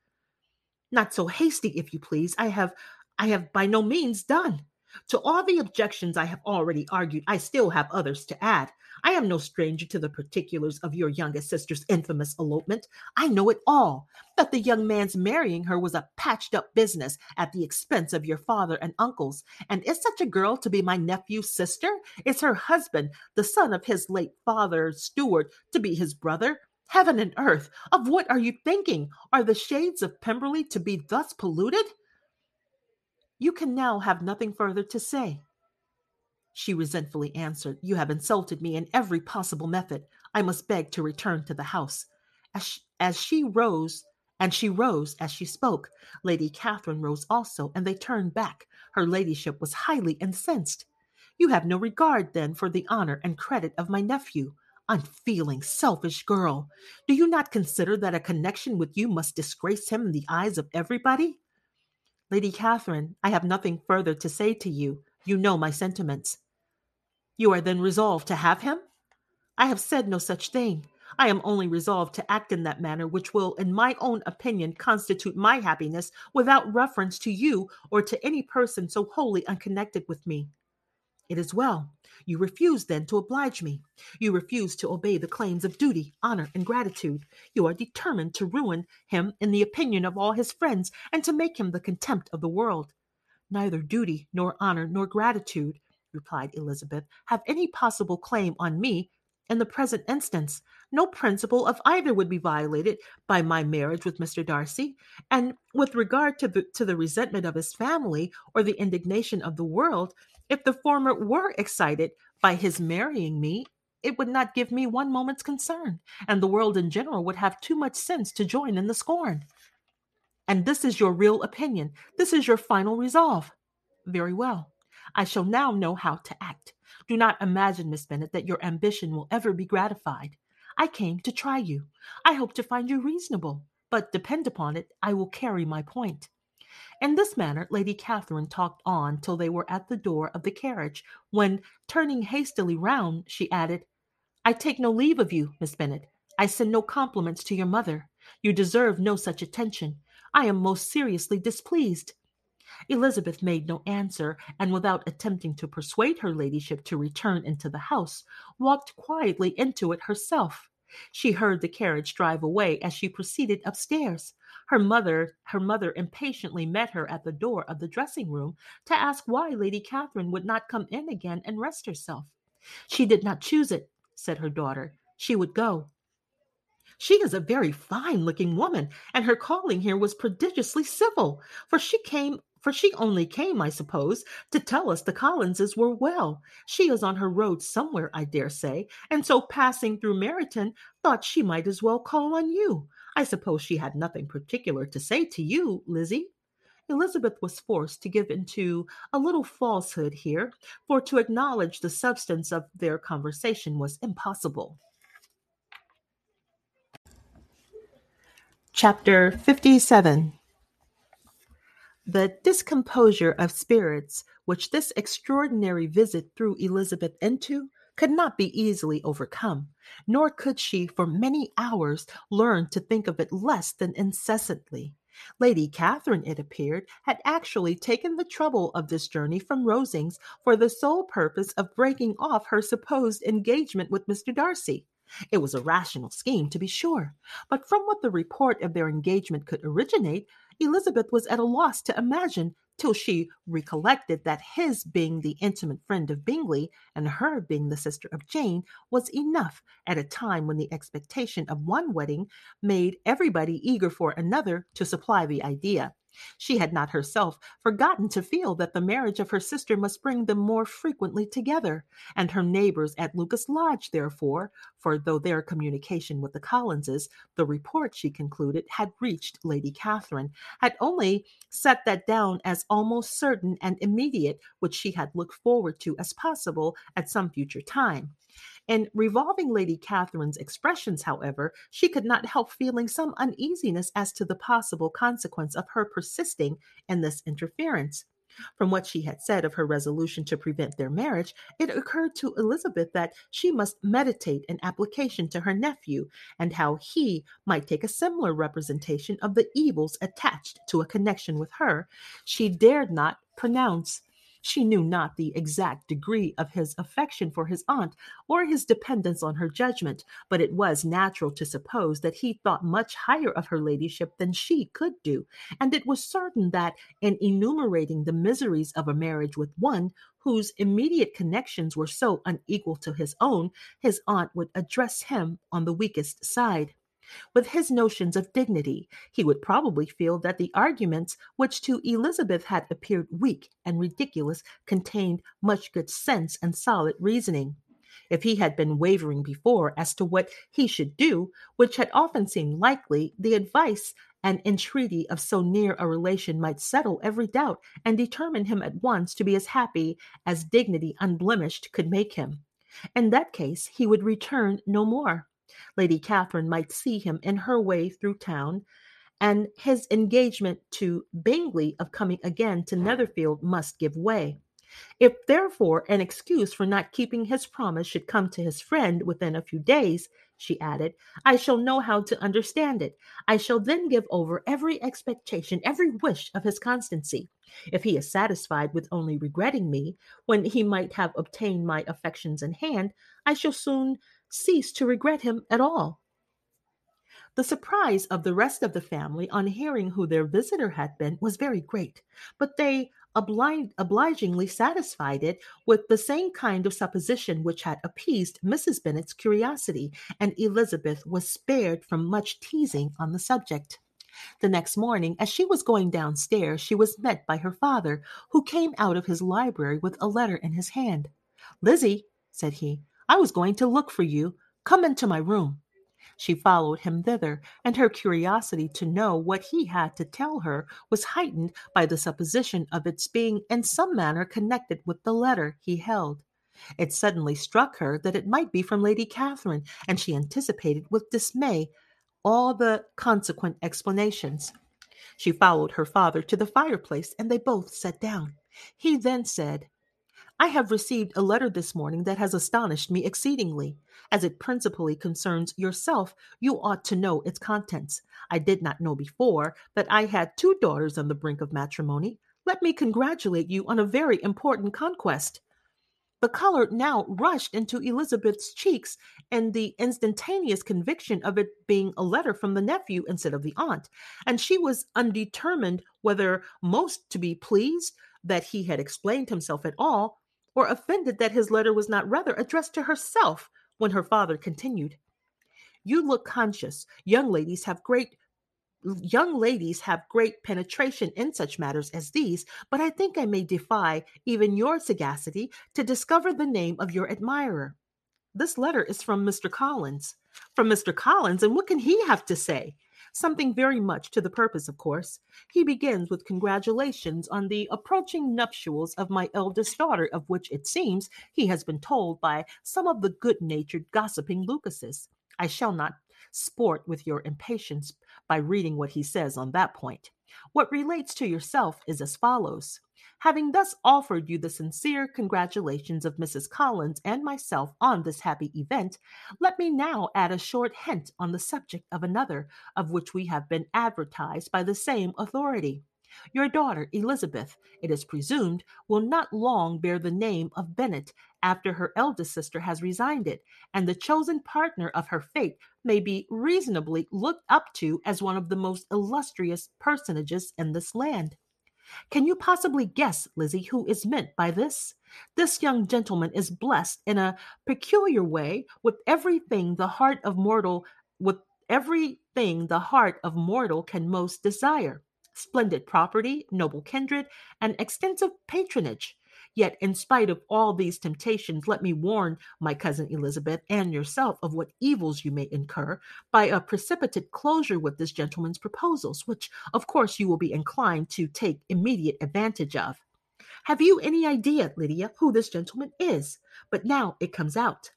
Not so hasty, if you please. I have I have by no means done. To all the objections I have already argued, I still have others to add. I am no stranger to the particulars of your youngest sister's infamous elopement. I know it all. That the young man's marrying her was a patched up business at the expense of your father and uncles. And is such a girl to be my nephew's sister? Is her husband, the son of his late father, steward, to be his brother? Heaven and earth, of what are you thinking? Are the shades of Pemberley to be thus polluted? You can now have nothing further to say. She resentfully answered, You have insulted me in every possible method. I must beg to return to the house. As she, as she rose, and she rose as she spoke, Lady Catherine rose also, and they turned back. Her ladyship was highly incensed. You have no regard, then, for the honor and credit of my nephew unfeeling, selfish girl. Do you not consider that a connection with you must disgrace him in the eyes of everybody? Lady Catherine, I have nothing further to say to you. You know my sentiments. You are then resolved to have him? I have said no such thing. I am only resolved to act in that manner which will, in my own opinion, constitute my happiness without reference to you or to any person so wholly unconnected with me. It is well. You refuse then to oblige me. You refuse to obey the claims of duty, honor, and gratitude. You are determined to ruin him in the opinion of all his friends and to make him the contempt of the world. Neither duty, nor honor, nor gratitude, replied Elizabeth, have any possible claim on me in the present instance. No principle of either would be violated by my marriage with Mr. Darcy. And with regard to the, to the resentment of his family or the indignation of the world, if the former were excited by his marrying me, it would not give me one moment's concern, and the world in general would have too much sense to join in the scorn. And this is your real opinion. This is your final resolve. Very well. I shall now know how to act. Do not imagine, Miss Bennet, that your ambition will ever be gratified. I came to try you. I hope to find you reasonable, but depend upon it, I will carry my point. In this manner, Lady Catherine talked on till they were at the door of the carriage, when, turning hastily round, she added, I take no leave of you, Miss Bennet. I send no compliments to your mother. You deserve no such attention. I am most seriously displeased. Elizabeth made no answer, and without attempting to persuade her ladyship to return into the house, walked quietly into it herself. She heard the carriage drive away as she proceeded upstairs. Her mother, her mother impatiently met her at the door of the dressing room to ask why Lady Catherine would not come in again and rest herself. She did not choose it, said her daughter. She would go. She is a very fine looking woman, and her calling here was prodigiously civil, for she came for she only came, I suppose, to tell us the Collinses were well. She is on her road somewhere, I dare say, and so passing through Meryton, thought she might as well call on you. I suppose she had nothing particular to say to you, Lizzie. Elizabeth was forced to give into a little falsehood here, for to acknowledge the substance of their conversation was impossible. Chapter 57 The discomposure of spirits which this extraordinary visit threw Elizabeth into could not be easily overcome, nor could she for many hours learn to think of it less than incessantly. Lady Catherine, it appeared, had actually taken the trouble of this journey from Rosings for the sole purpose of breaking off her supposed engagement with Mr. Darcy. It was a rational scheme, to be sure, but from what the report of their engagement could originate, Elizabeth was at a loss to imagine till she recollected that his being the intimate friend of Bingley and her being the sister of Jane was enough at a time when the expectation of one wedding made everybody eager for another to supply the idea. She had not herself forgotten to feel that the marriage of her sister must bring them more frequently together, and her neighbors at Lucas Lodge, therefore, for though their communication with the Collinses, the report, she concluded, had reached Lady Catherine, had only set that down as almost certain and immediate, which she had looked forward to as possible at some future time. In revolving Lady Catherine's expressions, however, she could not help feeling some uneasiness as to the possible consequence of her persisting in this interference. From what she had said of her resolution to prevent their marriage, it occurred to Elizabeth that she must meditate an application to her nephew, and how he might take a similar representation of the evils attached to a connection with her. She dared not pronounce. She knew not the exact degree of his affection for his aunt or his dependence on her judgment, but it was natural to suppose that he thought much higher of her ladyship than she could do, and it was certain that in enumerating the miseries of a marriage with one whose immediate connections were so unequal to his own, his aunt would address him on the weakest side. With his notions of dignity, he would probably feel that the arguments which to Elizabeth had appeared weak and ridiculous contained much good sense and solid reasoning. If he had been wavering before as to what he should do, which had often seemed likely, the advice and entreaty of so near a relation might settle every doubt and determine him at once to be as happy as dignity unblemished could make him. In that case, he would return no more. Lady Catherine might see him in her way through town, and his engagement to Bingley of coming again to Netherfield must give way. If therefore an excuse for not keeping his promise should come to his friend within a few days, she added, I shall know how to understand it. I shall then give over every expectation, every wish of his constancy. If he is satisfied with only regretting me, when he might have obtained my affections in hand, I shall soon cease to regret him at all. The surprise of the rest of the family on hearing who their visitor had been was very great, but they oblig- obligingly satisfied it with the same kind of supposition which had appeased Mrs. Bennet's curiosity, and Elizabeth was spared from much teasing on the subject. The next morning, as she was going downstairs, she was met by her father, who came out of his library with a letter in his hand. Lizzie, said he, I was going to look for you. Come into my room. She followed him thither, and her curiosity to know what he had to tell her was heightened by the supposition of its being in some manner connected with the letter he held. It suddenly struck her that it might be from Lady Catherine, and she anticipated with dismay all the consequent explanations. She followed her father to the fireplace, and they both sat down. He then said, I have received a letter this morning that has astonished me exceedingly. As it principally concerns yourself, you ought to know its contents. I did not know before that I had two daughters on the brink of matrimony. Let me congratulate you on a very important conquest. The color now rushed into Elizabeth's cheeks, and the instantaneous conviction of it being a letter from the nephew instead of the aunt, and she was undetermined whether most to be pleased that he had explained himself at all, or offended that his letter was not rather addressed to herself when her father continued you look conscious. Young ladies have great young ladies have great penetration in such matters as these but i think i may defy even your sagacity to discover the name of your admirer. This letter is from mr collins. From mr collins and what can he have to say something very much to the purpose, of course. He begins with congratulations on the approaching nuptials of my eldest daughter, of which it seems he has been told by some of the good natured gossiping Lucases. I shall not sport with your impatience by reading what he says on that point. What relates to yourself is as follows. Having thus offered you the sincere congratulations of Mrs. Collins and myself on this happy event, let me now add a short hint on the subject of another, of which we have been advertised by the same authority. Your daughter, Elizabeth, it is presumed, will not long bear the name of Bennet after her eldest sister has resigned it, and the chosen partner of her fate may be reasonably looked up to as one of the most illustrious personages in this land. Can you possibly guess, Lizzie, who is meant by this? This young gentleman is blessed in a peculiar way with everything the heart of mortal with everything the heart of mortal can most desire splendid property, noble kindred, and extensive patronage. Yet, in spite of all these temptations, let me warn my cousin Elizabeth and yourself of what evils you may incur by a precipitate closure with this gentleman's proposals, which, of course, you will be inclined to take immediate advantage of. Have you any idea, Lydia, who this gentleman is? But now it comes out.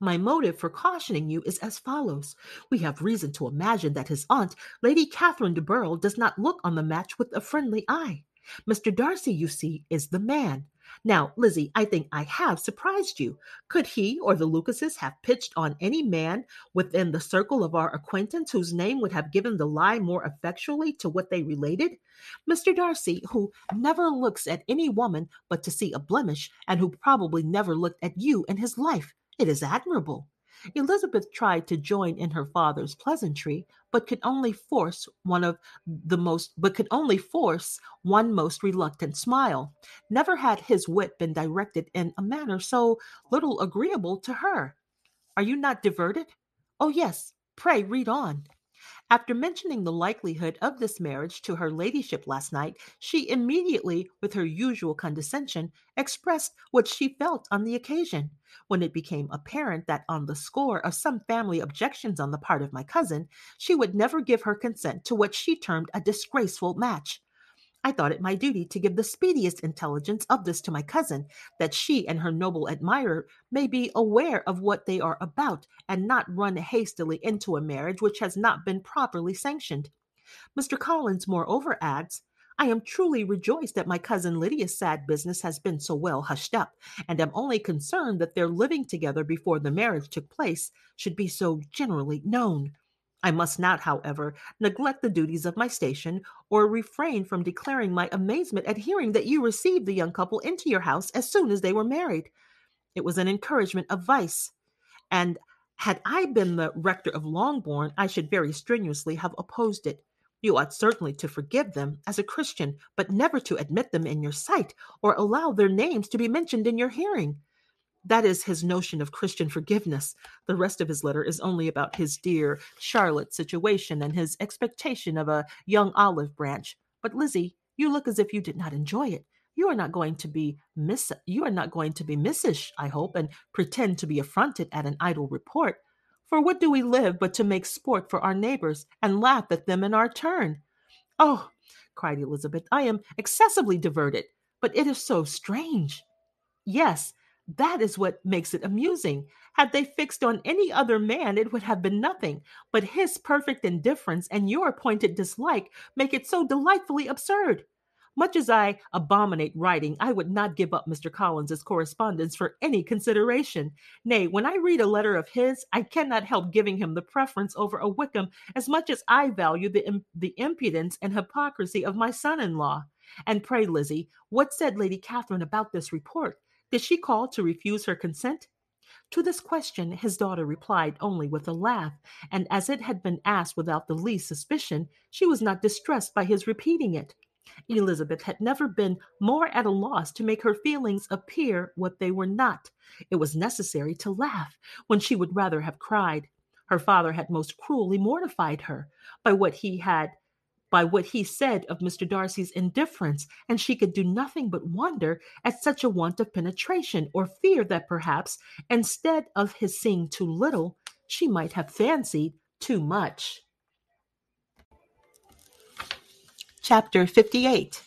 My motive for cautioning you is as follows. We have reason to imagine that his aunt, Lady Catherine de Bourgh, does not look on the match with a friendly eye. Mr. Darcy, you see, is the man. Now, Lizzie, I think I have surprised you. Could he or the Lucases have pitched on any man within the circle of our acquaintance whose name would have given the lie more effectually to what they related? Mr. Darcy, who never looks at any woman but to see a blemish, and who probably never looked at you in his life, it is admirable. Elizabeth tried to join in her father's pleasantry, but could only force one of the most but could only force one most reluctant smile. Never had his wit been directed in a manner so little agreeable to her. Are you not diverted? Oh yes, pray read on. After mentioning the likelihood of this marriage to her ladyship last night, she immediately, with her usual condescension, expressed what she felt on the occasion. When it became apparent that, on the score of some family objections on the part of my cousin, she would never give her consent to what she termed a disgraceful match, I thought it my duty to give the speediest intelligence of this to my cousin, that she and her noble admirer may be aware of what they are about, and not run hastily into a marriage which has not been properly sanctioned. Mr. Collins, moreover, adds, I am truly rejoiced that my cousin Lydia's sad business has been so well hushed up, and am only concerned that their living together before the marriage took place should be so generally known. I must not, however, neglect the duties of my station or refrain from declaring my amazement at hearing that you received the young couple into your house as soon as they were married. It was an encouragement of vice, and had I been the rector of Longbourn, I should very strenuously have opposed it. You ought certainly to forgive them as a Christian, but never to admit them in your sight or allow their names to be mentioned in your hearing. That is his notion of Christian forgiveness. The rest of his letter is only about his dear Charlotte's situation and his expectation of a young olive branch. But Lizzie, you look as if you did not enjoy it. You are not going to be miss you are not going to be missish, I hope, and pretend to be affronted at an idle report. For what do we live but to make sport for our neighbors and laugh at them in our turn? Oh, cried Elizabeth, I am excessively diverted, but it is so strange. Yes, that is what makes it amusing. Had they fixed on any other man, it would have been nothing. But his perfect indifference and your pointed dislike make it so delightfully absurd. Much as I abominate writing, I would not give up Mr. Collins's correspondence for any consideration. Nay, when I read a letter of his, I cannot help giving him the preference over a Wickham as much as I value the, the impudence and hypocrisy of my son in law. And pray, Lizzie, what said Lady Catherine about this report? Did she call to refuse her consent? To this question his daughter replied only with a laugh, and as it had been asked without the least suspicion, she was not distressed by his repeating it. Elizabeth had never been more at a loss to make her feelings appear what they were not. It was necessary to laugh when she would rather have cried. Her father had most cruelly mortified her by what he had by what he said of Mr. Darcy's indifference, and she could do nothing but wonder at such a want of penetration, or fear that perhaps, instead of his seeing too little, she might have fancied too much. Chapter 58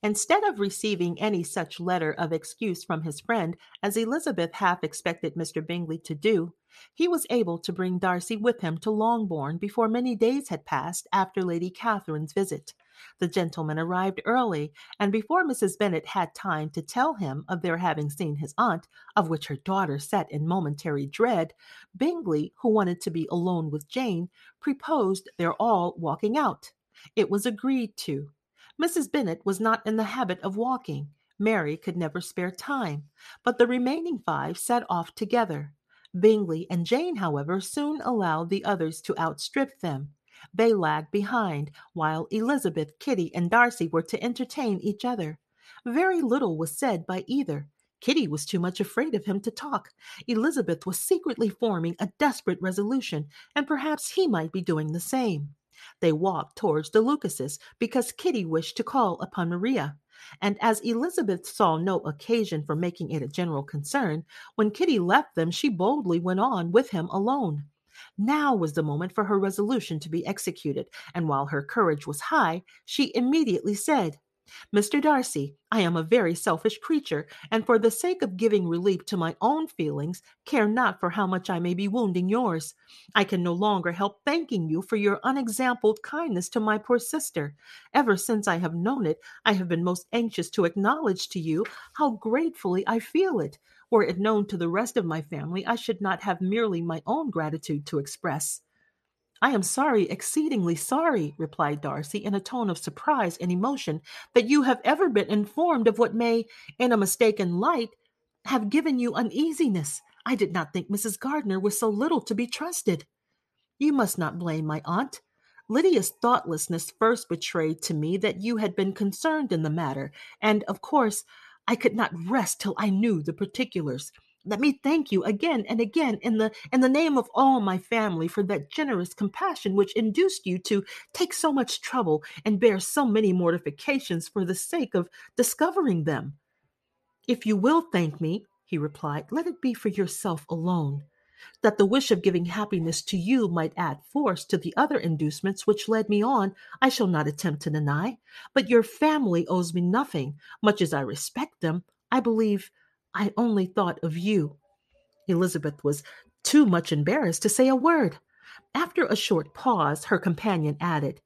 Instead of receiving any such letter of excuse from his friend as Elizabeth half expected Mr. Bingley to do, he was able to bring Darcy with him to Longbourn before many days had passed after Lady Catherine's visit. The gentleman arrived early, and before Mrs. Bennet had time to tell him of their having seen his aunt, of which her daughter sat in momentary dread, Bingley, who wanted to be alone with Jane, proposed their all walking out. It was agreed to. Mrs. Bennet was not in the habit of walking. Mary could never spare time, but the remaining five set off together. Bingley and Jane, however, soon allowed the others to outstrip them. They lagged behind, while Elizabeth, Kitty, and Darcy were to entertain each other. Very little was said by either. Kitty was too much afraid of him to talk. Elizabeth was secretly forming a desperate resolution, and perhaps he might be doing the same. They walked towards the Lucases because Kitty wished to call upon Maria. And as Elizabeth saw no occasion for making it a general concern, when Kitty left them, she boldly went on with him alone. Now was the moment for her resolution to be executed, and while her courage was high, she immediately said, Mr. Darcy, I am a very selfish creature, and for the sake of giving relief to my own feelings, care not for how much I may be wounding yours. I can no longer help thanking you for your unexampled kindness to my poor sister. Ever since I have known it, I have been most anxious to acknowledge to you how gratefully I feel it. Were it known to the rest of my family, I should not have merely my own gratitude to express. I am sorry, exceedingly sorry, replied Darcy in a tone of surprise and emotion, that you have ever been informed of what may, in a mistaken light, have given you uneasiness. I did not think Mrs. Gardiner was so little to be trusted. You must not blame my aunt. Lydia's thoughtlessness first betrayed to me that you had been concerned in the matter, and of course I could not rest till I knew the particulars. Let me thank you again and again in the in the name of all my family for that generous compassion which induced you to take so much trouble and bear so many mortifications for the sake of discovering them. If you will thank me, he replied, let it be for yourself alone. That the wish of giving happiness to you might add force to the other inducements which led me on, I shall not attempt to deny. But your family owes me nothing. Much as I respect them, I believe I only thought of you. Elizabeth was too much embarrassed to say a word. After a short pause, her companion added,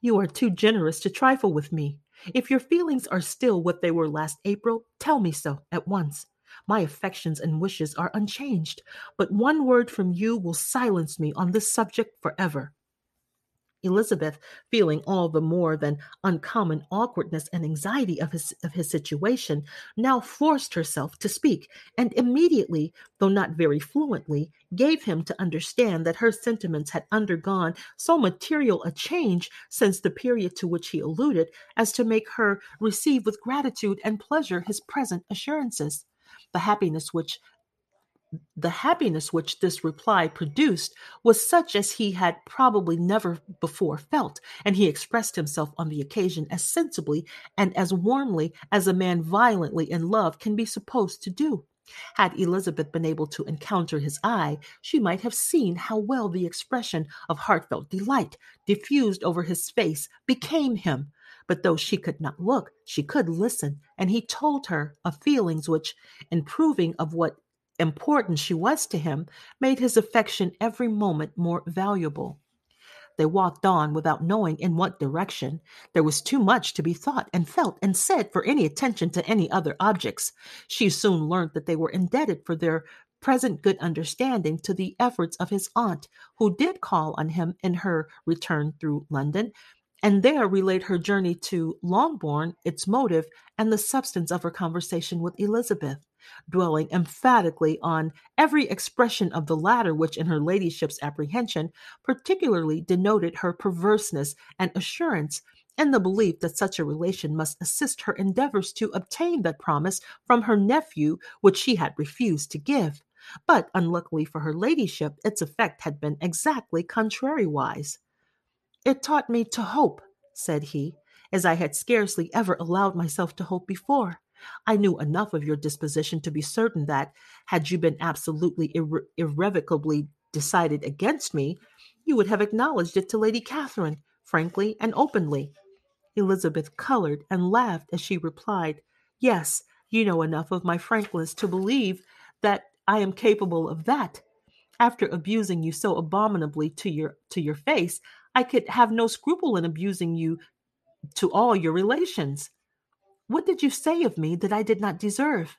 You are too generous to trifle with me. If your feelings are still what they were last April, tell me so at once. My affections and wishes are unchanged, but one word from you will silence me on this subject forever. Elizabeth, feeling all the more than uncommon awkwardness and anxiety of his, of his situation, now forced herself to speak, and immediately, though not very fluently, gave him to understand that her sentiments had undergone so material a change since the period to which he alluded as to make her receive with gratitude and pleasure his present assurances. The happiness which the happiness which this reply produced was such as he had probably never before felt, and he expressed himself on the occasion as sensibly and as warmly as a man violently in love can be supposed to do. Had Elizabeth been able to encounter his eye, she might have seen how well the expression of heartfelt delight diffused over his face became him. But though she could not look, she could listen, and he told her of feelings which, in proving of what important she was to him made his affection every moment more valuable. They walked on without knowing in what direction. There was too much to be thought and felt and said for any attention to any other objects. She soon learnt that they were indebted for their present good understanding to the efforts of his aunt, who did call on him in her return through London, and there relate her journey to Longbourn, its motive, and the substance of her conversation with Elizabeth dwelling emphatically on every expression of the latter, which, in her ladyship's apprehension, particularly denoted her perverseness and assurance in the belief that such a relation must assist her endeavors to obtain that promise from her nephew which she had refused to give. But unluckily for her ladyship, its effect had been exactly contrariwise. It taught me to hope, said he, as I had scarcely ever allowed myself to hope before. I knew enough of your disposition to be certain that, had you been absolutely irre- irrevocably decided against me, you would have acknowledged it to Lady Catherine, frankly and openly. Elizabeth colored and laughed as she replied, Yes, you know enough of my frankness to believe that I am capable of that. After abusing you so abominably to your to your face, I could have no scruple in abusing you to all your relations. What did you say of me that I did not deserve?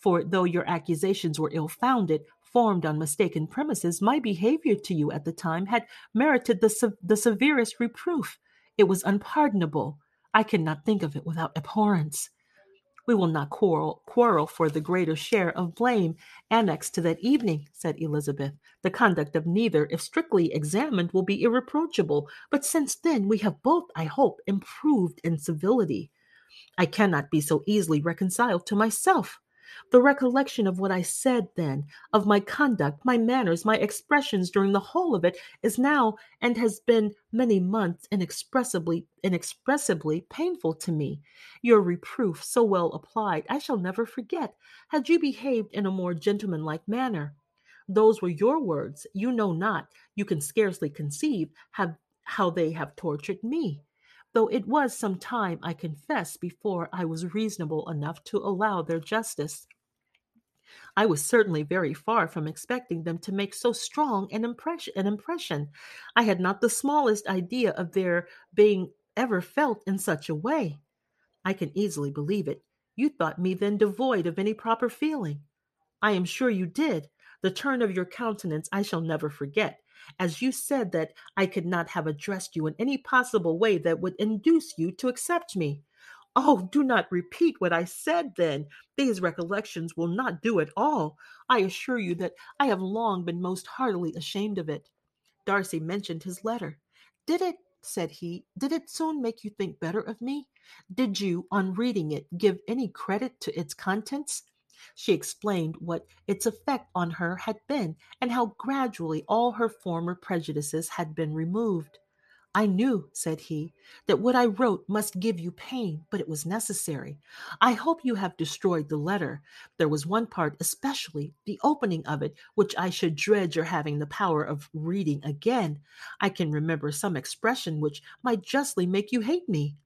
For though your accusations were ill founded, formed on mistaken premises, my behavior to you at the time had merited the, se- the severest reproof. It was unpardonable. I cannot think of it without abhorrence. We will not quarrel, quarrel for the greater share of blame annexed to that evening, said Elizabeth. The conduct of neither, if strictly examined, will be irreproachable. But since then we have both, I hope, improved in civility. I cannot be so easily reconciled to myself. The recollection of what I said then, of my conduct, my manners, my expressions during the whole of it, is now and has been many months inexpressibly, inexpressibly painful to me. Your reproof, so well applied, I shall never forget. Had you behaved in a more gentlemanlike manner, those were your words. You know not, you can scarcely conceive have, how they have tortured me though it was some time, I confess, before I was reasonable enough to allow their justice. I was certainly very far from expecting them to make so strong an impression. An impression. I had not the smallest idea of their being ever felt in such a way. I can easily believe it. You thought me then devoid of any proper feeling. I am sure you did. The turn of your countenance I shall never forget, as you said that I could not have addressed you in any possible way that would induce you to accept me. Oh, do not repeat what I said then. These recollections will not do at all. I assure you that I have long been most heartily ashamed of it. Darcy mentioned his letter. Did it, said he, did it soon make you think better of me? Did you, on reading it, give any credit to its contents? She explained what its effect on her had been, and how gradually all her former prejudices had been removed. I knew, said he, that what I wrote must give you pain, but it was necessary. I hope you have destroyed the letter. There was one part, especially the opening of it, which I should dread your having the power of reading again. I can remember some expression which might justly make you hate me.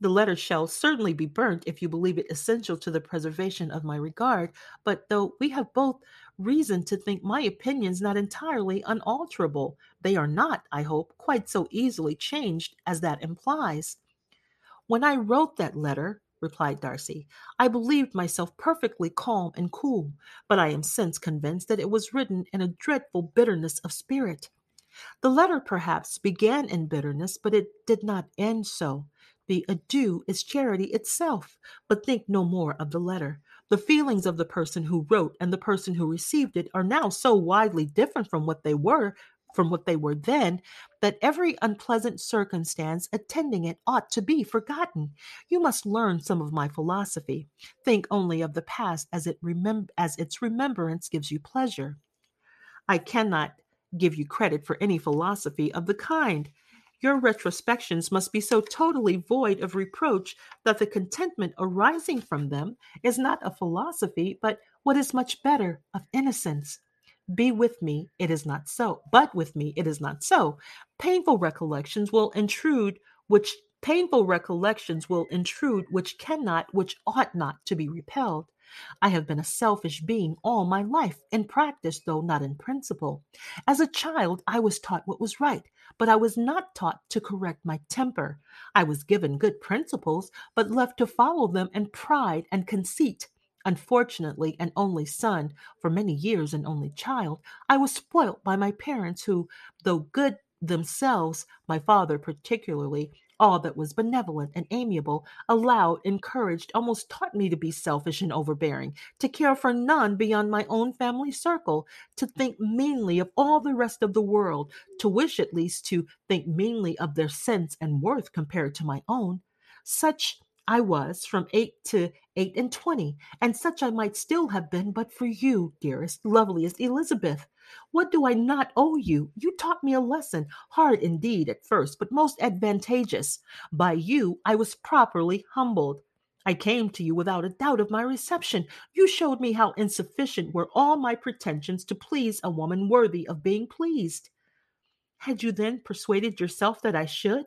The letter shall certainly be burnt if you believe it essential to the preservation of my regard, but though we have both reason to think my opinions not entirely unalterable, they are not, I hope, quite so easily changed as that implies. When I wrote that letter, replied Darcy, I believed myself perfectly calm and cool, but I am since convinced that it was written in a dreadful bitterness of spirit. The letter perhaps began in bitterness, but it did not end so. The adieu is charity itself, but think no more of the letter. The feelings of the person who wrote and the person who received it are now so widely different from what they were from what they were then that every unpleasant circumstance attending it ought to be forgotten. You must learn some of my philosophy. Think only of the past as it remem- as its remembrance gives you pleasure. I cannot give you credit for any philosophy of the kind. Your retrospections must be so totally void of reproach that the contentment arising from them is not a philosophy, but what is much better, of innocence. Be with me, it is not so. But with me, it is not so. Painful recollections will intrude, which painful recollections will intrude, which cannot, which ought not to be repelled. I have been a selfish being all my life, in practice, though not in principle. As a child, I was taught what was right, but I was not taught to correct my temper. I was given good principles, but left to follow them in pride and conceit. Unfortunately, an only son, for many years an only child, I was spoilt by my parents, who, though good themselves, my father particularly, all that was benevolent and amiable, allowed, encouraged, almost taught me to be selfish and overbearing, to care for none beyond my own family circle, to think meanly of all the rest of the world, to wish at least to think meanly of their sense and worth compared to my own. Such I was from eight to eight and twenty, and such I might still have been but for you, dearest, loveliest Elizabeth. What do I not owe you? You taught me a lesson, hard indeed at first, but most advantageous. By you I was properly humbled. I came to you without a doubt of my reception. You showed me how insufficient were all my pretensions to please a woman worthy of being pleased. Had you then persuaded yourself that I should?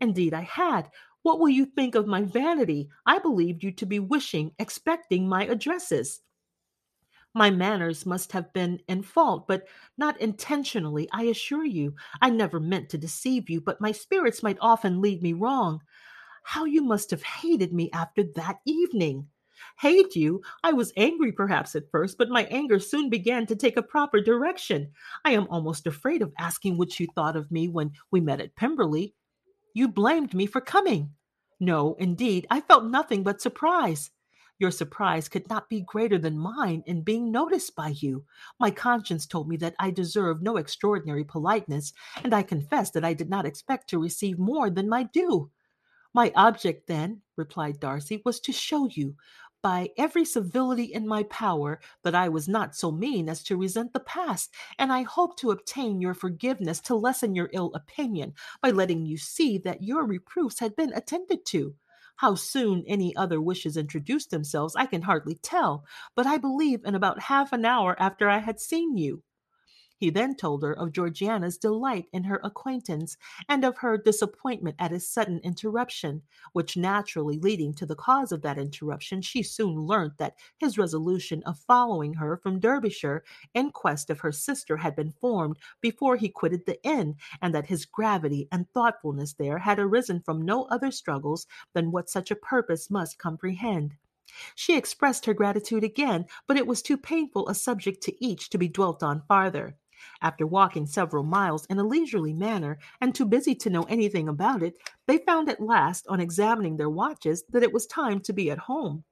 Indeed, I had. What will you think of my vanity? I believed you to be wishing, expecting my addresses. My manners must have been in fault, but not intentionally, I assure you. I never meant to deceive you, but my spirits might often lead me wrong. How you must have hated me after that evening! Hate you? I was angry perhaps at first, but my anger soon began to take a proper direction. I am almost afraid of asking what you thought of me when we met at Pemberley. You blamed me for coming. No, indeed, I felt nothing but surprise. Your surprise could not be greater than mine in being noticed by you. My conscience told me that I deserved no extraordinary politeness, and I confess that I did not expect to receive more than my due. My object, then, replied Darcy, was to show you, by every civility in my power, that I was not so mean as to resent the past, and I hope to obtain your forgiveness to lessen your ill opinion by letting you see that your reproofs had been attended to. How soon any other wishes introduced themselves, I can hardly tell, but I believe in about half an hour after I had seen you. He then told her of Georgiana's delight in her acquaintance and of her disappointment at his sudden interruption, which naturally leading to the cause of that interruption, she soon learnt that his resolution of following her from Derbyshire in quest of her sister had been formed before he quitted the inn, and that his gravity and thoughtfulness there had arisen from no other struggles than what such a purpose must comprehend. She expressed her gratitude again, but it was too painful a subject to each to be dwelt on farther. After walking several miles in a leisurely manner, and too busy to know anything about it, they found at last, on examining their watches, that it was time to be at home.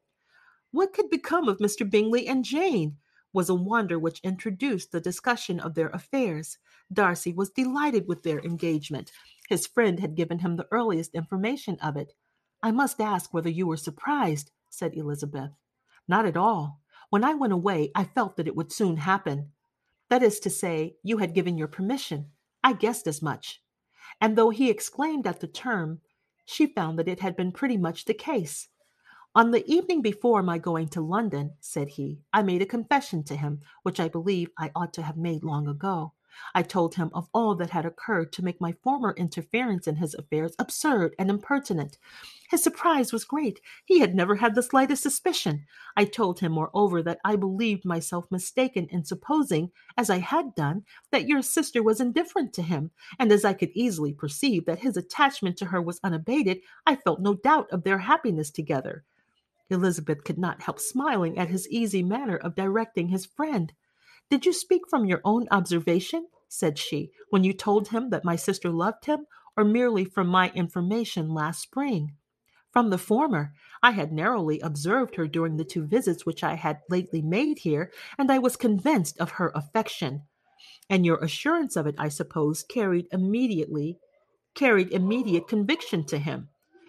What could become of Mr. Bingley and Jane? was a wonder which introduced the discussion of their affairs. Darcy was delighted with their engagement. His friend had given him the earliest information of it. I must ask whether you were surprised, said Elizabeth. Not at all. When I went away, I felt that it would soon happen. That is to say, you had given your permission. I guessed as much. And though he exclaimed at the term, she found that it had been pretty much the case. On the evening before my going to London, said he, I made a confession to him, which I believe I ought to have made long ago. I told him of all that had occurred to make my former interference in his affairs absurd and impertinent. His surprise was great. He had never had the slightest suspicion. I told him, moreover, that I believed myself mistaken in supposing, as I had done, that your sister was indifferent to him, and as I could easily perceive that his attachment to her was unabated, I felt no doubt of their happiness together. Elizabeth could not help smiling at his easy manner of directing his friend. Did you speak from your own observation, said she, when you told him that my sister loved him, or merely from my information last spring? From the former, I had narrowly observed her during the two visits which I had lately made here, and I was convinced of her affection. And your assurance of it, I suppose, carried immediately carried immediate conviction to him.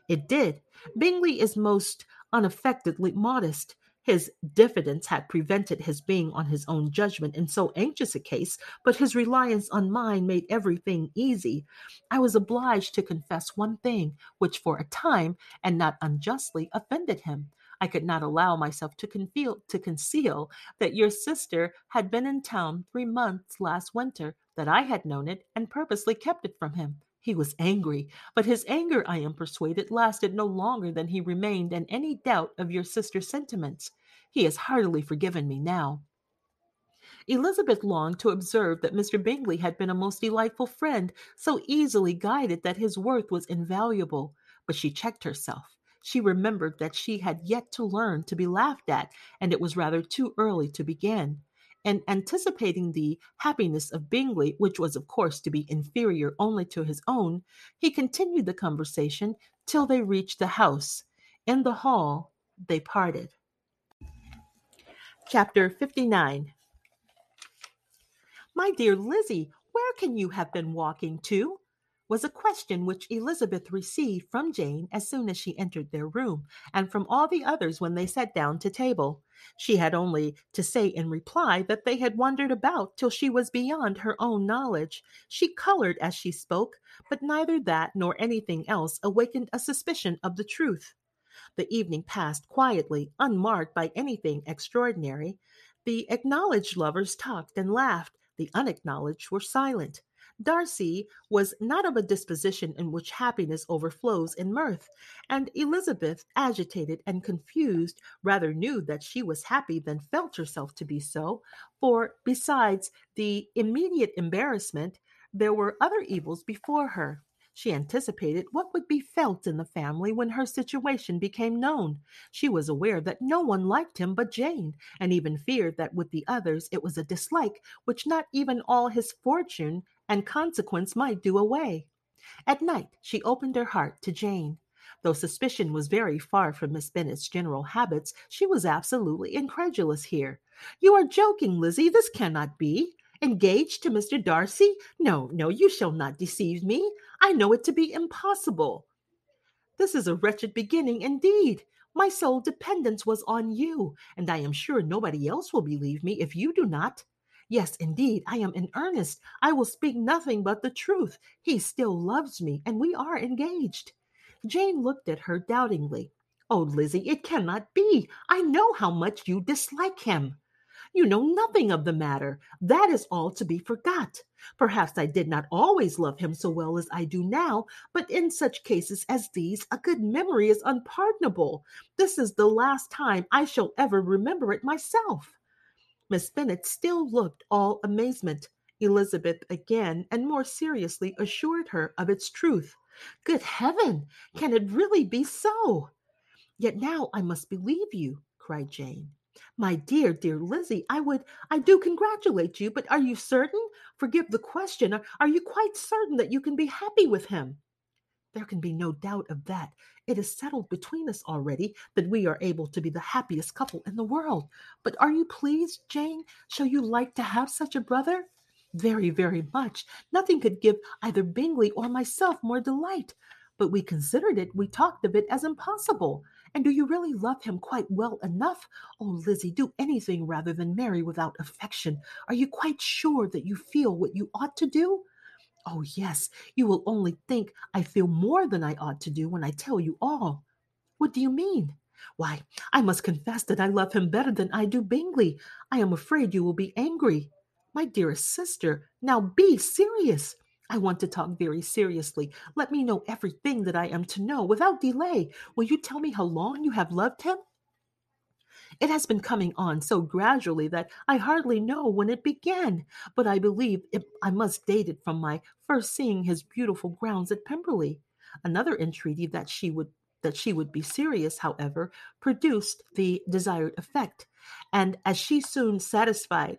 It did. Bingley is most unaffectedly modest. His diffidence had prevented his being on his own judgment in so anxious a case, but his reliance on mine made everything easy. I was obliged to confess one thing, which for a time, and not unjustly, offended him. I could not allow myself to, conceal, to conceal that your sister had been in town three months last winter, that I had known it, and purposely kept it from him. He was angry, but his anger, I am persuaded, lasted no longer than he remained in any doubt of your sister's sentiments. He has heartily forgiven me now. Elizabeth longed to observe that Mr. Bingley had been a most delightful friend, so easily guided that his worth was invaluable, but she checked herself. She remembered that she had yet to learn to be laughed at, and it was rather too early to begin and anticipating the happiness of Bingley, which was of course to be inferior only to his own, he continued the conversation till they reached the house. In the hall, they parted. Chapter 59 My dear Lizzie, where can you have been walking to? Was a question which Elizabeth received from Jane as soon as she entered their room, and from all the others when they sat down to table. She had only to say in reply that they had wandered about till she was beyond her own knowledge. She colored as she spoke, but neither that nor anything else awakened a suspicion of the truth. The evening passed quietly, unmarked by anything extraordinary. The acknowledged lovers talked and laughed, the unacknowledged were silent. Darcy was not of a disposition in which happiness overflows in mirth, and Elizabeth, agitated and confused, rather knew that she was happy than felt herself to be so, for besides the immediate embarrassment, there were other evils before her. She anticipated what would be felt in the family when her situation became known. She was aware that no one liked him but Jane, and even feared that with the others it was a dislike which not even all his fortune and consequence might do away. At night she opened her heart to Jane. Though suspicion was very far from Miss Bennet's general habits, she was absolutely incredulous here. You are joking, Lizzie. This cannot be. Engaged to Mr. Darcy? No, no, you shall not deceive me. I know it to be impossible. This is a wretched beginning indeed. My sole dependence was on you, and I am sure nobody else will believe me if you do not. Yes, indeed, I am in earnest. I will speak nothing but the truth. He still loves me, and we are engaged. Jane looked at her doubtingly. Oh, Lizzie, it cannot be. I know how much you dislike him. You know nothing of the matter. That is all to be forgot. Perhaps I did not always love him so well as I do now, but in such cases as these, a good memory is unpardonable. This is the last time I shall ever remember it myself. Miss Bennet still looked all amazement. Elizabeth again and more seriously assured her of its truth. Good heaven! Can it really be so? Yet now I must believe you, cried Jane. My dear, dear Lizzie, I would, I do congratulate you, but are you certain? Forgive the question. Are, are you quite certain that you can be happy with him? There can be no doubt of that. It is settled between us already that we are able to be the happiest couple in the world. But are you pleased, Jane? Shall you like to have such a brother? Very, very much. Nothing could give either Bingley or myself more delight. But we considered it, we talked of it as impossible. And do you really love him quite well enough? Oh, Lizzie, do anything rather than marry without affection. Are you quite sure that you feel what you ought to do? Oh, yes, you will only think I feel more than I ought to do when I tell you all. What do you mean? Why, I must confess that I love him better than I do Bingley. I am afraid you will be angry. My dearest sister, now be serious. I want to talk very seriously. Let me know everything that I am to know without delay. Will you tell me how long you have loved him? It has been coming on so gradually that I hardly know when it began, but I believe it, I must date it from my first seeing his beautiful grounds at Pemberley. Another entreaty that she would that she would be serious, however, produced the desired effect, and as she soon satisfied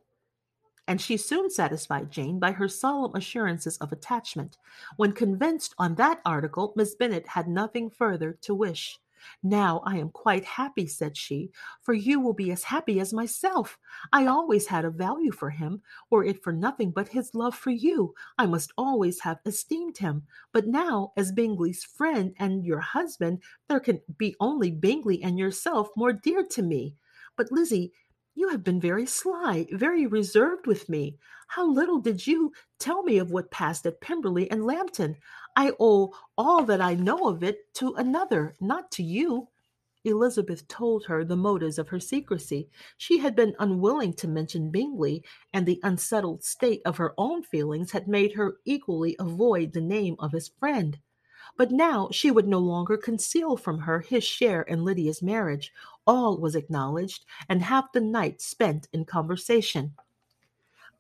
and she soon satisfied Jane by her solemn assurances of attachment. When convinced on that article, Miss Bennet had nothing further to wish. Now I am quite happy, said she, for you will be as happy as myself. I always had a value for him, were it for nothing but his love for you. I must always have esteemed him. But now, as Bingley's friend and your husband, there can be only Bingley and yourself more dear to me. But Lizzie, you have been very sly, very reserved with me. How little did you tell me of what passed at Pemberley and Lambton? I owe all that I know of it to another, not to you. Elizabeth told her the motives of her secrecy. She had been unwilling to mention Bingley, and the unsettled state of her own feelings had made her equally avoid the name of his friend. But now she would no longer conceal from her his share in Lydia's marriage. All was acknowledged, and half the night spent in conversation.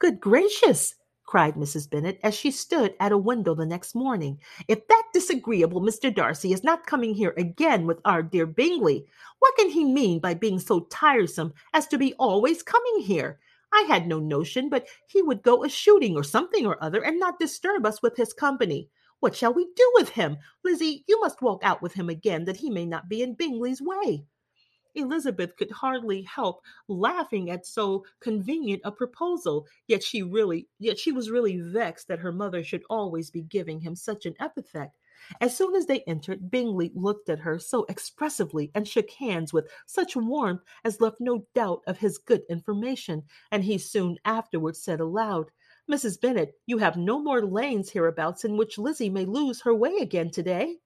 Good gracious! cried Mrs. Bennet as she stood at a window the next morning. If that disagreeable Mr. Darcy is not coming here again with our dear Bingley, what can he mean by being so tiresome as to be always coming here? I had no notion but he would go a shooting or something or other and not disturb us with his company. What shall we do with him? Lizzie, you must walk out with him again that he may not be in Bingley's way. Elizabeth could hardly help laughing at so convenient a proposal, yet she really yet she was really vexed that her mother should always be giving him such an epithet. As soon as they entered, Bingley looked at her so expressively and shook hands with such warmth as left no doubt of his good information, and he soon afterwards said aloud, Mrs. Bennet, you have no more lanes hereabouts in which Lizzie may lose her way again today.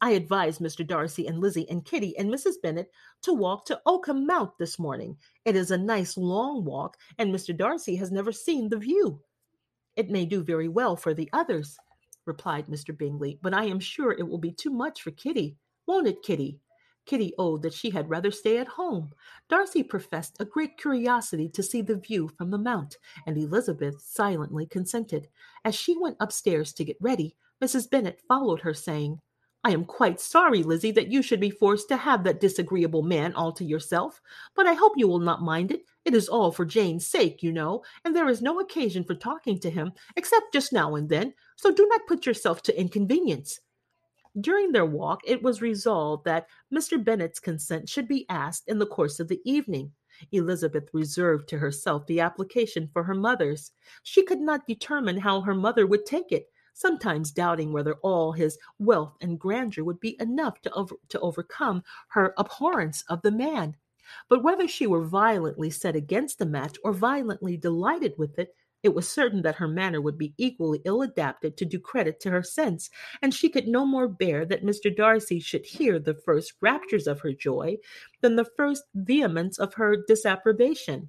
I advise Mr. Darcy and Lizzie and Kitty and Mrs. Bennet to walk to Oakham Mount this morning. It is a nice long walk, and Mr. Darcy has never seen the view. It may do very well for the others, replied Mr. Bingley, but I am sure it will be too much for Kitty. Won't it, Kitty? Kitty owned that she had rather stay at home. Darcy professed a great curiosity to see the view from the mount, and Elizabeth silently consented. As she went upstairs to get ready, Mrs. Bennet followed her, saying, I am quite sorry, Lizzie, that you should be forced to have that disagreeable man all to yourself, but I hope you will not mind it. It is all for Jane's sake, you know, and there is no occasion for talking to him, except just now and then, so do not put yourself to inconvenience. During their walk, it was resolved that Mr. Bennet's consent should be asked in the course of the evening. Elizabeth reserved to herself the application for her mother's. She could not determine how her mother would take it, sometimes doubting whether all his wealth and grandeur would be enough to, over, to overcome her abhorrence of the man. But whether she were violently set against the match or violently delighted with it, it was certain that her manner would be equally ill adapted to do credit to her sense, and she could no more bear that Mr. Darcy should hear the first raptures of her joy than the first vehemence of her disapprobation.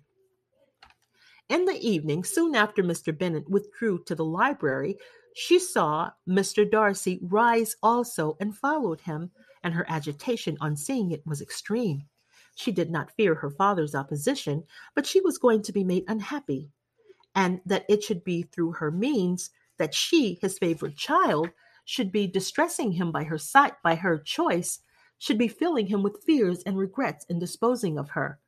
In the evening, soon after Mr. Bennet withdrew to the library, she saw Mr. Darcy rise also and followed him, and her agitation on seeing it was extreme. She did not fear her father's opposition, but she was going to be made unhappy and that it should be through her means that she, his favorite child, should be distressing him by her sight, by her choice, should be filling him with fears and regrets in disposing of her,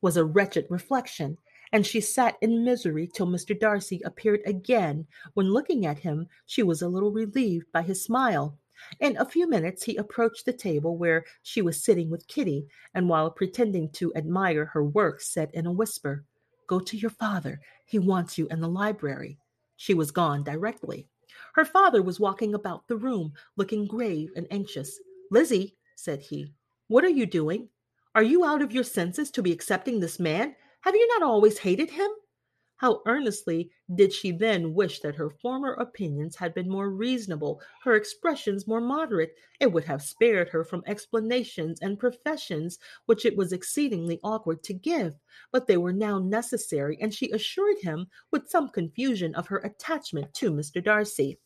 was a wretched reflection, and she sat in misery till Mr. Darcy appeared again, when looking at him she was a little relieved by his smile. In a few minutes he approached the table where she was sitting with Kitty, and while pretending to admire her work, said in a whisper, Go to your father. He wants you in the library. She was gone directly. Her father was walking about the room, looking grave and anxious. Lizzie, said he, what are you doing? Are you out of your senses to be accepting this man? Have you not always hated him? How earnestly did she then wish that her former opinions had been more reasonable, her expressions more moderate. It would have spared her from explanations and professions which it was exceedingly awkward to give, but they were now necessary, and she assured him with some confusion of her attachment to Mr. Darcy.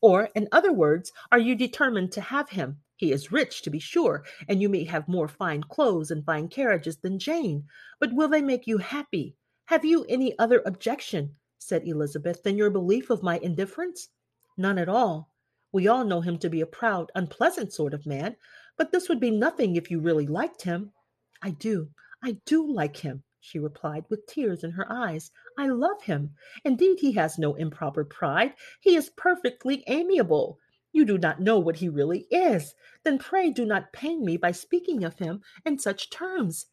Or, in other words, are you determined to have him? He is rich, to be sure, and you may have more fine clothes and fine carriages than Jane, but will they make you happy? Have you any other objection, said Elizabeth, than your belief of my indifference? None at all. We all know him to be a proud, unpleasant sort of man, but this would be nothing if you really liked him. I do, I do like him, she replied with tears in her eyes. I love him. Indeed, he has no improper pride. He is perfectly amiable. You do not know what he really is. Then pray do not pain me by speaking of him in such terms.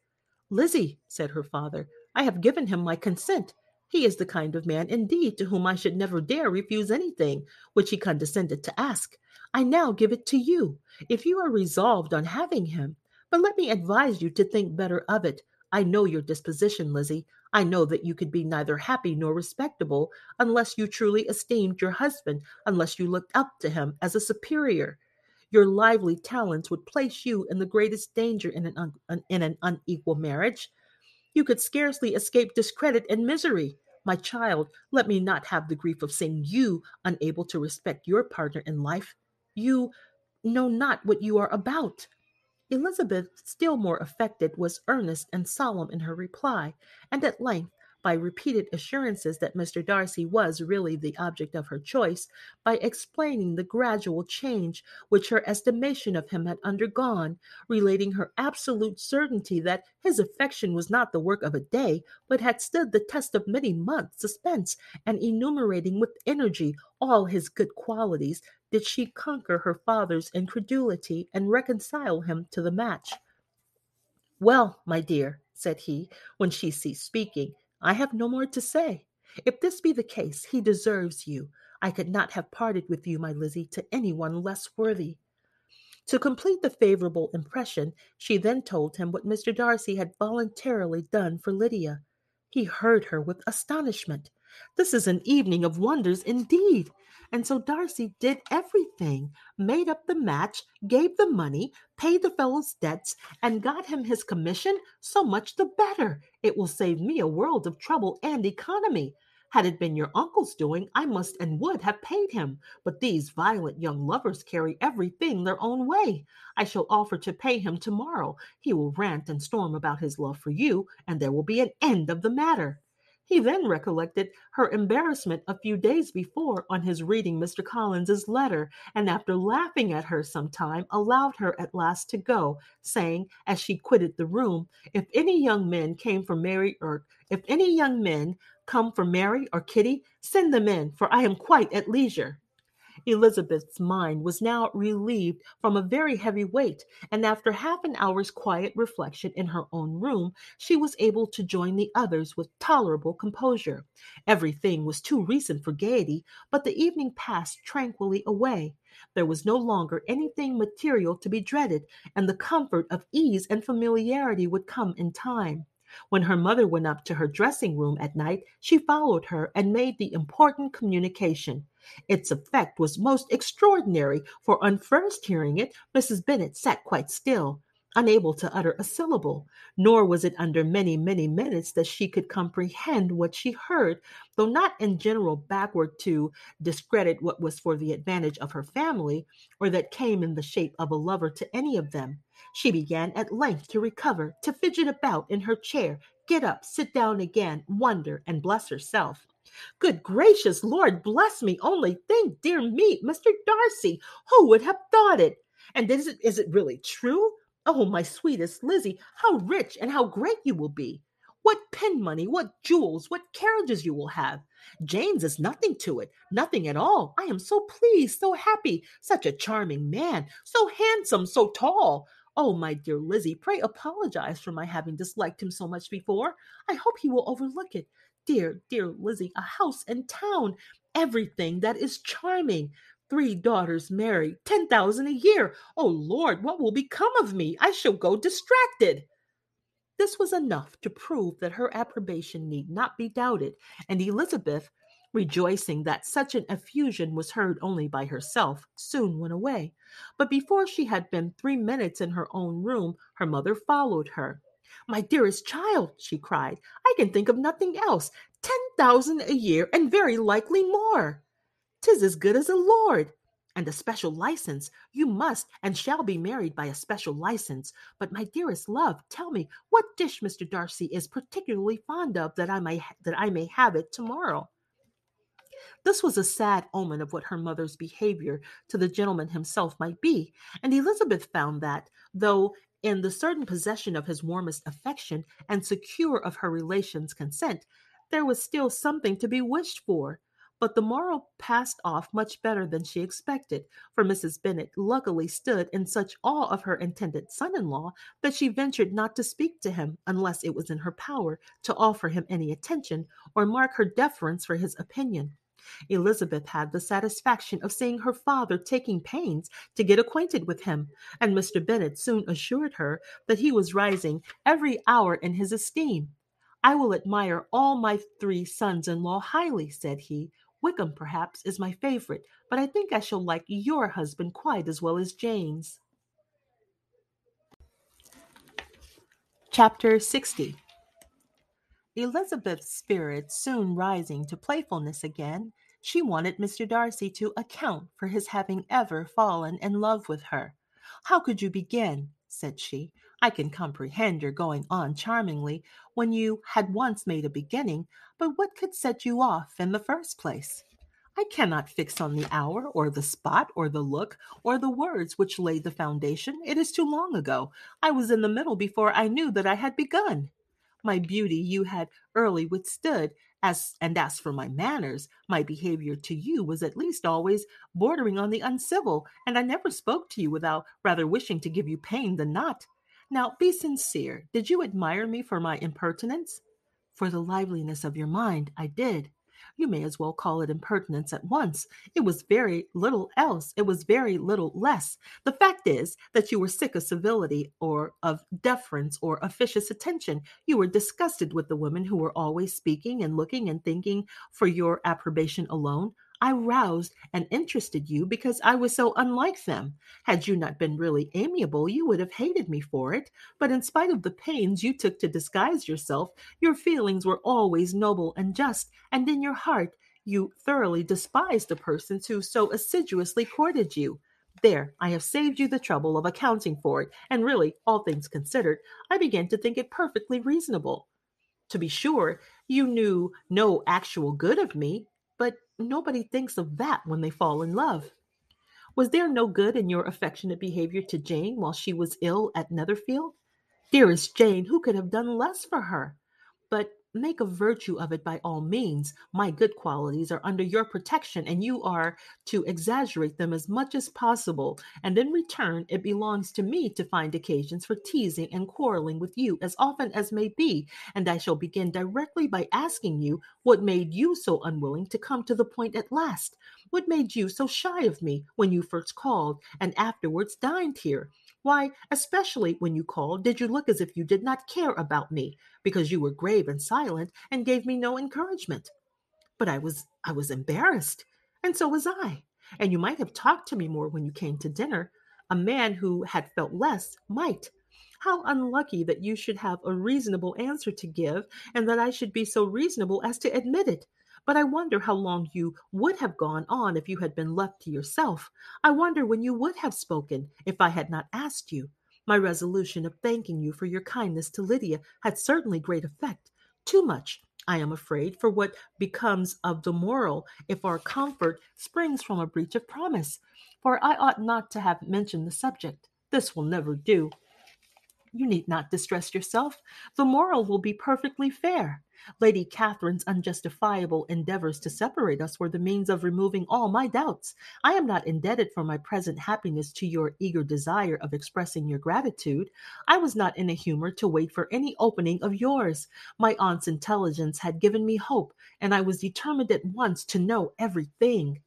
Lizzie, said her father, I have given him my consent. He is the kind of man, indeed, to whom I should never dare refuse anything which he condescended to ask. I now give it to you, if you are resolved on having him. But let me advise you to think better of it. I know your disposition, Lizzie. I know that you could be neither happy nor respectable unless you truly esteemed your husband, unless you looked up to him as a superior. Your lively talents would place you in the greatest danger in an, un- in an unequal marriage. You could scarcely escape discredit and misery. My child, let me not have the grief of seeing you unable to respect your partner in life. You know not what you are about. Elizabeth, still more affected, was earnest and solemn in her reply, and at length by repeated assurances that Mr. Darcy was really the object of her choice, by explaining the gradual change which her estimation of him had undergone, relating her absolute certainty that his affection was not the work of a day, but had stood the test of many months' suspense, and enumerating with energy all his good qualities, did she conquer her father's incredulity and reconcile him to the match. Well, my dear, said he, when she ceased speaking, I have no more to say. If this be the case, he deserves you. I could not have parted with you, my Lizzie, to any one less worthy. To complete the favorable impression, she then told him what Mr. Darcy had voluntarily done for Lydia. He heard her with astonishment. This is an evening of wonders indeed. And so Darcy did everything made up the match, gave the money, paid the fellow's debts, and got him his commission. So much the better. It will save me a world of trouble and economy. Had it been your uncle's doing, I must and would have paid him. But these violent young lovers carry everything their own way. I shall offer to pay him tomorrow. He will rant and storm about his love for you, and there will be an end of the matter. He then recollected her embarrassment a few days before on his reading Mr. Collins's letter, and after laughing at her some time, allowed her at last to go, saying, as she quitted the room, If any young men came for Mary or if any young men come for Mary or Kitty, send them in, for I am quite at leisure. Elizabeth's mind was now relieved from a very heavy weight, and after half an hour's quiet reflection in her own room, she was able to join the others with tolerable composure. Everything was too recent for gaiety, but the evening passed tranquilly away. There was no longer anything material to be dreaded, and the comfort of ease and familiarity would come in time. When her mother went up to her dressing room at night, she followed her and made the important communication. Its effect was most extraordinary, for on first hearing it, Mrs. Bennet sat quite still, unable to utter a syllable, nor was it under many, many minutes that she could comprehend what she heard, though not in general backward to discredit what was for the advantage of her family, or that came in the shape of a lover to any of them. She began at length to recover, to fidget about in her chair, get up, sit down again, wonder, and bless herself. Good gracious, Lord bless me, only think, dear me, Mr. Darcy, who would have thought it? And is it, is it really true? Oh, my sweetest Lizzie, how rich and how great you will be! What pin money, what jewels, what carriages you will have! Jane's is nothing to it, nothing at all. I am so pleased, so happy, such a charming man, so handsome, so tall. Oh, my dear Lizzie, pray apologize for my having disliked him so much before. I hope he will overlook it. Dear, dear Lizzie, a house and town, everything that is charming. Three daughters married, ten thousand a year. Oh Lord, what will become of me? I shall go distracted. This was enough to prove that her approbation need not be doubted, and Elizabeth, rejoicing that such an effusion was heard only by herself, soon went away. But before she had been three minutes in her own room, her mother followed her. My dearest child, she cried, I can think of nothing else. Ten thousand a year, and very likely more. Tis as good as a lord. And a special license. You must and shall be married by a special license. But my dearest love, tell me what dish Mr. Darcy is particularly fond of that I may that I may have it tomorrow. This was a sad omen of what her mother's behavior to the gentleman himself might be, and Elizabeth found that, though in the certain possession of his warmest affection and secure of her relations' consent, there was still something to be wished for. But the morrow passed off much better than she expected, for Mrs. Bennet luckily stood in such awe of her intended son in law that she ventured not to speak to him unless it was in her power to offer him any attention or mark her deference for his opinion. Elizabeth had the satisfaction of seeing her father taking pains to get acquainted with him, and Mr. Bennet soon assured her that he was rising every hour in his esteem. I will admire all my three sons in law highly, said he. Wickham, perhaps, is my favorite, but I think I shall like your husband quite as well as Jane's. Chapter 60 Elizabeth's spirits soon rising to playfulness again, she wanted Mr. Darcy to account for his having ever fallen in love with her. How could you begin? said she. I can comprehend your going on charmingly when you had once made a beginning, but what could set you off in the first place? I cannot fix on the hour, or the spot, or the look, or the words which laid the foundation. It is too long ago. I was in the middle before I knew that I had begun my beauty you had early withstood as and as for my manners my behavior to you was at least always bordering on the uncivil and i never spoke to you without rather wishing to give you pain than not now be sincere did you admire me for my impertinence for the liveliness of your mind i did you may as well call it impertinence at once. It was very little else. It was very little less. The fact is that you were sick of civility or of deference or officious attention. You were disgusted with the women who were always speaking and looking and thinking for your approbation alone. I roused and interested you because I was so unlike them. Had you not been really amiable, you would have hated me for it. But in spite of the pains you took to disguise yourself, your feelings were always noble and just, and in your heart you thoroughly despised the persons who so assiduously courted you. There, I have saved you the trouble of accounting for it, and really, all things considered, I began to think it perfectly reasonable. To be sure, you knew no actual good of me, nobody thinks of that when they fall in love. Was there no good in your affectionate behavior to Jane while she was ill at Netherfield? Dearest Jane, who could have done less for her? But make a virtue of it by all means. My good qualities are under your protection, and you are to exaggerate them as much as possible. And in return, it belongs to me to find occasions for teasing and quarreling with you as often as may be. And I shall begin directly by asking you what made you so unwilling to come to the point at last? What made you so shy of me when you first called and afterwards dined here? Why, especially when you called, did you look as if you did not care about me, because you were grave and silent and gave me no encouragement? But I was I was embarrassed, and so was I. And you might have talked to me more when you came to dinner. A man who had felt less might. How unlucky that you should have a reasonable answer to give, and that I should be so reasonable as to admit it. But I wonder how long you would have gone on if you had been left to yourself. I wonder when you would have spoken if I had not asked you. My resolution of thanking you for your kindness to Lydia had certainly great effect. Too much, I am afraid, for what becomes of the moral if our comfort springs from a breach of promise. For I ought not to have mentioned the subject. This will never do. You need not distress yourself. The moral will be perfectly fair. Lady Catherine's unjustifiable endeavors to separate us were the means of removing all my doubts. I am not indebted for my present happiness to your eager desire of expressing your gratitude. I was not in a humor to wait for any opening of yours. My aunt's intelligence had given me hope, and I was determined at once to know everything.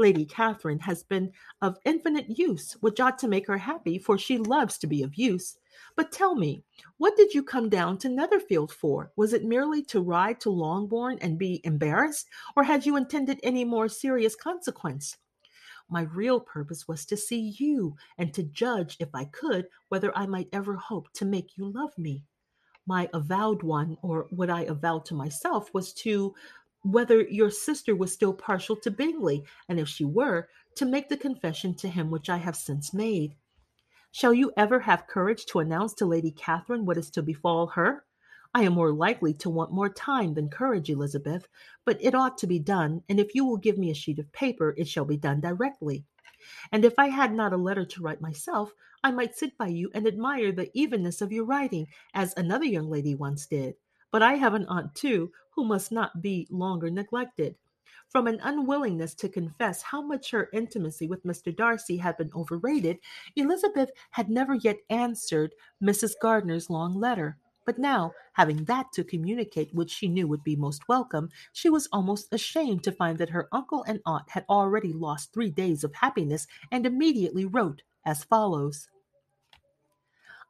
Lady Catherine has been of infinite use, which ought to make her happy, for she loves to be of use. But tell me, what did you come down to Netherfield for? Was it merely to ride to Longbourn and be embarrassed, or had you intended any more serious consequence? My real purpose was to see you and to judge, if I could, whether I might ever hope to make you love me. My avowed one, or what I avowed to myself, was to whether your sister was still partial to Bingley, and if she were, to make the confession to him which I have since made. Shall you ever have courage to announce to Lady Catherine what is to befall her? I am more likely to want more time than courage, Elizabeth, but it ought to be done, and if you will give me a sheet of paper, it shall be done directly. And if I had not a letter to write myself, I might sit by you and admire the evenness of your writing, as another young lady once did. But I have an aunt, too, who must not be longer neglected. From an unwillingness to confess how much her intimacy with Mr. Darcy had been overrated, Elizabeth had never yet answered Mrs. Gardiner's long letter. But now, having that to communicate which she knew would be most welcome, she was almost ashamed to find that her uncle and aunt had already lost three days of happiness, and immediately wrote as follows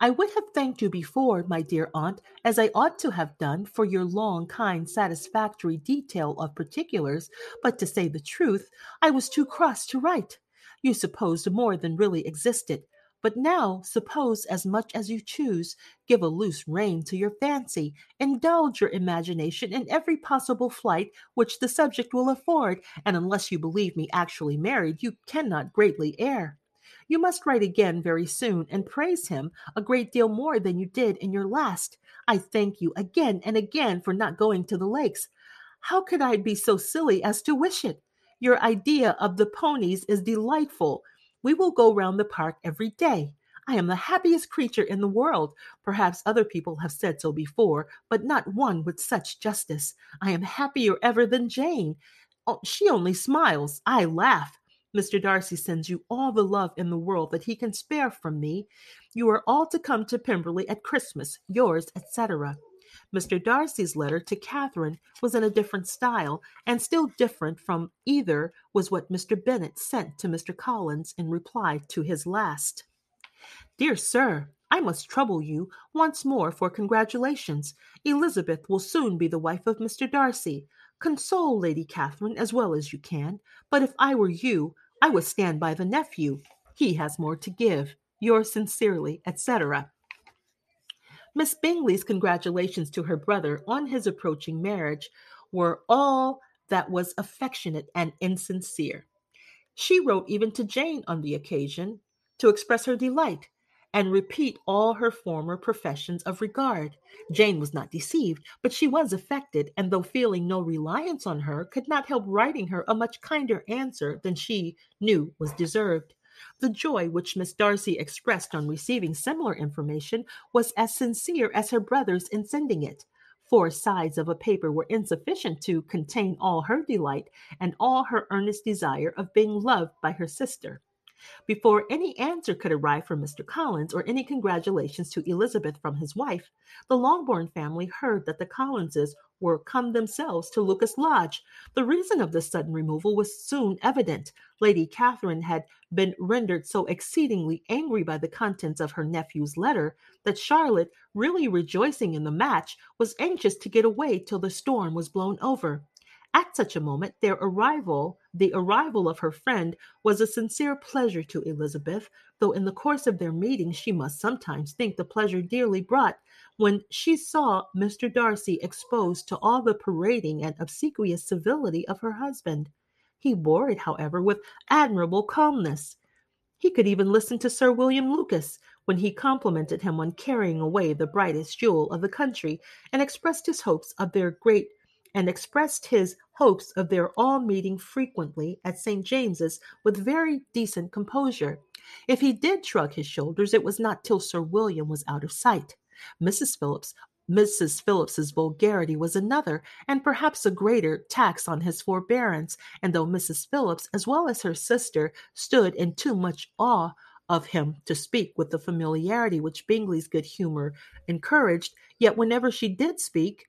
I would have thanked you before, my dear aunt, as I ought to have done, for your long, kind, satisfactory detail of particulars, but to say the truth, I was too cross to write. You supposed more than really existed. But now suppose as much as you choose, give a loose rein to your fancy, indulge your imagination in every possible flight which the subject will afford, and unless you believe me actually married, you cannot greatly err. You must write again very soon and praise him a great deal more than you did in your last. I thank you again and again for not going to the lakes. How could I be so silly as to wish it? Your idea of the ponies is delightful. We will go round the park every day. I am the happiest creature in the world. Perhaps other people have said so before, but not one with such justice. I am happier ever than Jane. Oh, she only smiles. I laugh. Mr. Darcy sends you all the love in the world that he can spare from me. You are all to come to Pemberley at Christmas, yours, etc. Mr. Darcy's letter to Catherine was in a different style, and still different from either was what Mr. Bennet sent to Mr. Collins in reply to his last. Dear Sir, I must trouble you once more for congratulations. Elizabeth will soon be the wife of Mr. Darcy. Console Lady Catherine as well as you can, but if I were you, I would stand by the nephew. He has more to give. Yours sincerely, etc. Miss Bingley's congratulations to her brother on his approaching marriage were all that was affectionate and insincere. She wrote even to Jane on the occasion to express her delight and repeat all her former professions of regard. Jane was not deceived, but she was affected, and though feeling no reliance on her, could not help writing her a much kinder answer than she knew was deserved. The joy which Miss Darcy expressed on receiving similar information was as sincere as her brother's in sending it. Four sides of a paper were insufficient to contain all her delight and all her earnest desire of being loved by her sister. Before any answer could arrive from Mr. Collins or any congratulations to Elizabeth from his wife, the Longbourn family heard that the Collinses were come themselves to Lucas Lodge. The reason of this sudden removal was soon evident. Lady Catherine had been rendered so exceedingly angry by the contents of her nephew's letter that Charlotte, really rejoicing in the match, was anxious to get away till the storm was blown over. At such a moment, their arrival, the arrival of her friend, was a sincere pleasure to Elizabeth, though in the course of their meeting she must sometimes think the pleasure dearly bought when she saw Mr. Darcy exposed to all the parading and obsequious civility of her husband. He bore it, however, with admirable calmness. He could even listen to Sir William Lucas when he complimented him on carrying away the brightest jewel of the country, and expressed his hopes of their great and expressed his hopes of their all meeting frequently at St. James's with very decent composure. If he did shrug his shoulders, it was not till Sir William was out of sight. Mrs. Phillips Mrs. Phillips's vulgarity was another, and perhaps a greater, tax on his forbearance, and though Mrs. Phillips, as well as her sister, stood in too much awe of him to speak with the familiarity which Bingley's good humor encouraged, yet whenever she did speak,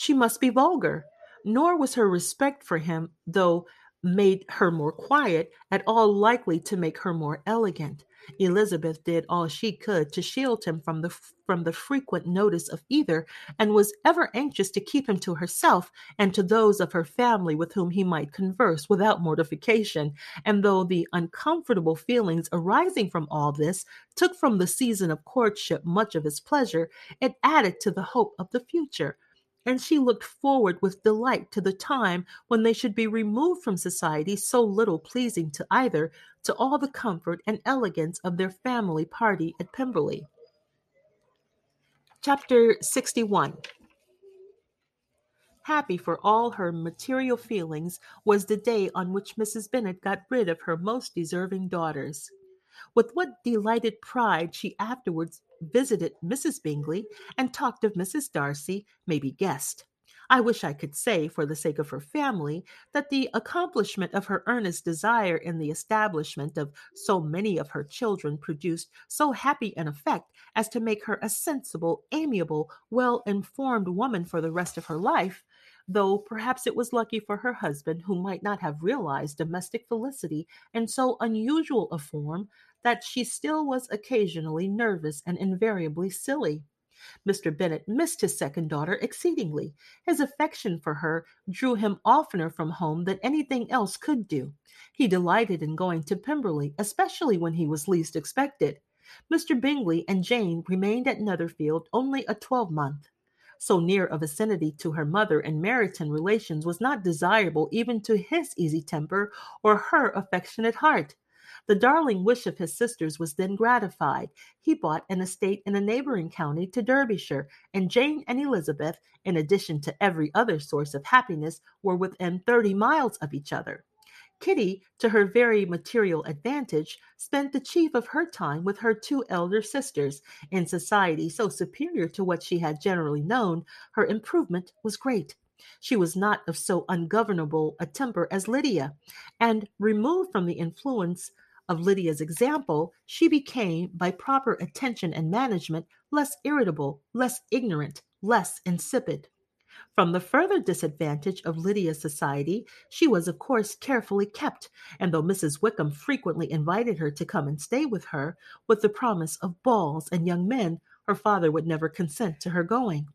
she must be vulgar. Nor was her respect for him, though made her more quiet, at all likely to make her more elegant. Elizabeth did all she could to shield him from the from the frequent notice of either, and was ever anxious to keep him to herself and to those of her family with whom he might converse without mortification. And though the uncomfortable feelings arising from all this took from the season of courtship much of its pleasure, it added to the hope of the future and she looked forward with delight to the time when they should be removed from society so little pleasing to either, to all the comfort and elegance of their family party at Pemberley. Chapter 61 Happy for all her material feelings was the day on which Mrs. Bennet got rid of her most deserving daughters. With what delighted pride she afterwards visited Mrs. Bingley and talked of Mrs. Darcy may be guessed. I wish I could say, for the sake of her family, that the accomplishment of her earnest desire in the establishment of so many of her children produced so happy an effect as to make her a sensible, amiable, well informed woman for the rest of her life, though perhaps it was lucky for her husband, who might not have realized domestic felicity in so unusual a form, that she still was occasionally nervous and invariably silly. Mr. Bennet missed his second daughter exceedingly. His affection for her drew him oftener from home than anything else could do. He delighted in going to Pemberley, especially when he was least expected. Mr. Bingley and Jane remained at Netherfield only a twelvemonth. So near a vicinity to her mother and Meryton relations was not desirable even to his easy temper or her affectionate heart. The darling wish of his sisters was then gratified. He bought an estate in a neighboring county to Derbyshire, and Jane and Elizabeth, in addition to every other source of happiness, were within thirty miles of each other. Kitty, to her very material advantage, spent the chief of her time with her two elder sisters. In society so superior to what she had generally known, her improvement was great. She was not of so ungovernable a temper as Lydia, and removed from the influence of Lydia's example, she became, by proper attention and management, less irritable, less ignorant, less insipid. From the further disadvantage of Lydia's society, she was, of course, carefully kept, and though Mrs. Wickham frequently invited her to come and stay with her, with the promise of balls and young men, her father would never consent to her going.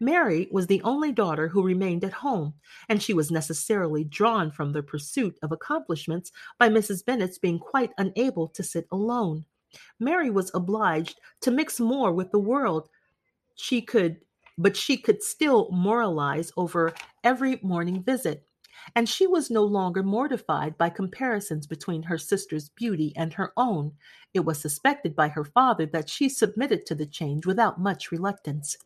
Mary was the only daughter who remained at home, and she was necessarily drawn from the pursuit of accomplishments by Mrs. Bennet's being quite unable to sit alone. Mary was obliged to mix more with the world. She could, but she could still moralize over every morning visit. And she was no longer mortified by comparisons between her sister's beauty and her own. It was suspected by her father that she submitted to the change without much reluctance.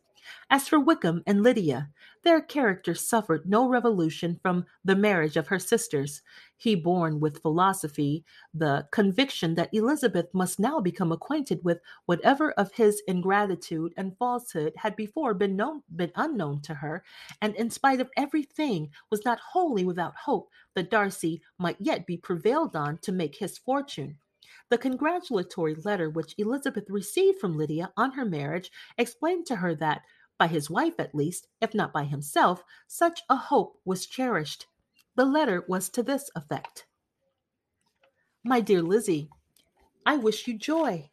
As for Wickham and Lydia, their characters suffered no revolution from the marriage of her sisters. He born with philosophy the conviction that Elizabeth must now become acquainted with whatever of his ingratitude and falsehood had before been known been unknown to her, and in spite of everything was not wholly without hope that Darcy might yet be prevailed on to make his fortune. The congratulatory letter which Elizabeth received from Lydia on her marriage explained to her that by his wife at least, if not by himself, such a hope was cherished. The letter was to this effect My dear Lizzie, I wish you joy.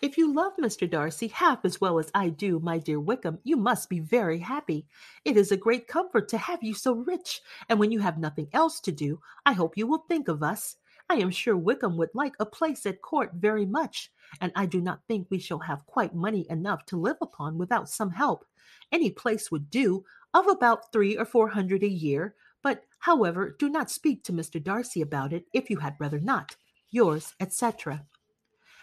If you love Mr. Darcy half as well as I do, my dear Wickham, you must be very happy. It is a great comfort to have you so rich, and when you have nothing else to do, I hope you will think of us. I am sure Wickham would like a place at court very much, and I do not think we shall have quite money enough to live upon without some help. Any place would do, of about three or four hundred a year. But, however, do not speak to Mr. Darcy about it if you had rather not. Yours, etc.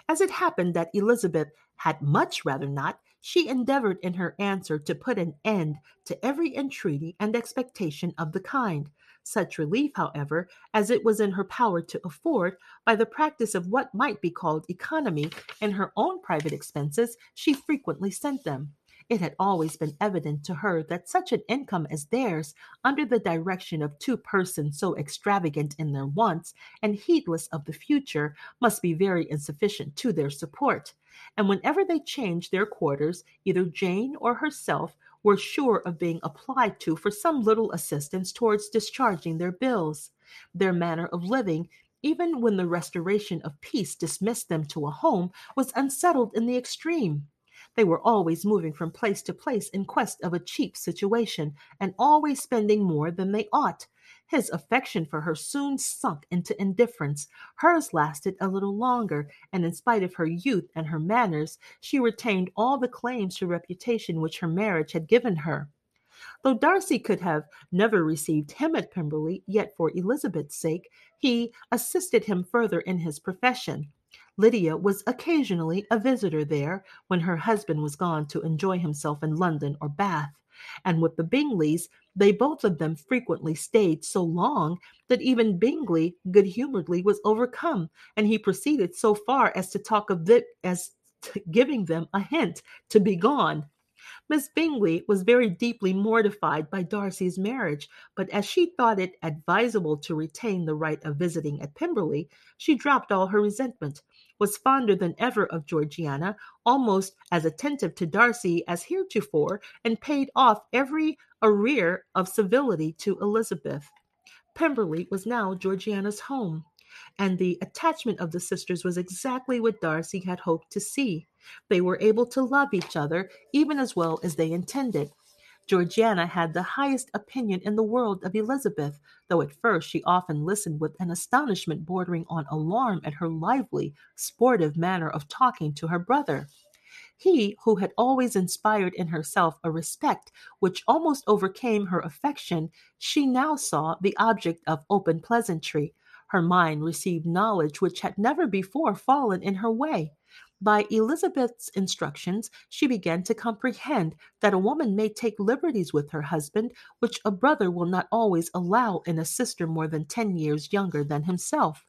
As it happened that Elizabeth had much rather not, she endeavored in her answer to put an end to every entreaty and expectation of the kind. Such relief, however, as it was in her power to afford, by the practice of what might be called economy in her own private expenses, she frequently sent them. It had always been evident to her that such an income as theirs, under the direction of two persons so extravagant in their wants and heedless of the future, must be very insufficient to their support. And whenever they changed their quarters, either Jane or herself were sure of being applied to for some little assistance towards discharging their bills. Their manner of living even when the restoration of peace dismissed them to a home, was unsettled in the extreme. They were always moving from place to place in quest of a cheap situation, and always spending more than they ought. His affection for her soon sunk into indifference. Hers lasted a little longer, and in spite of her youth and her manners, she retained all the claims to reputation which her marriage had given her. Though Darcy could have never received him at Pemberley, yet for Elizabeth's sake, he assisted him further in his profession. Lydia was occasionally a visitor there when her husband was gone to enjoy himself in London or Bath. And with the Bingleys, they both of them frequently stayed so long that even Bingley good humoredly was overcome, and he proceeded so far as to talk of it as giving them a hint to be gone. Miss Bingley was very deeply mortified by Darcy's marriage, but as she thought it advisable to retain the right of visiting at Pemberley, she dropped all her resentment, was fonder than ever of Georgiana, almost as attentive to Darcy as heretofore, and paid off every arrear of civility to Elizabeth. Pemberley was now Georgiana's home, and the attachment of the sisters was exactly what Darcy had hoped to see. They were able to love each other even as well as they intended. Georgiana had the highest opinion in the world of Elizabeth, though at first she often listened with an astonishment bordering on alarm at her lively, sportive manner of talking to her brother. He, who had always inspired in herself a respect which almost overcame her affection, she now saw the object of open pleasantry. Her mind received knowledge which had never before fallen in her way. By Elizabeth's instructions, she began to comprehend that a woman may take liberties with her husband which a brother will not always allow in a sister more than ten years younger than himself.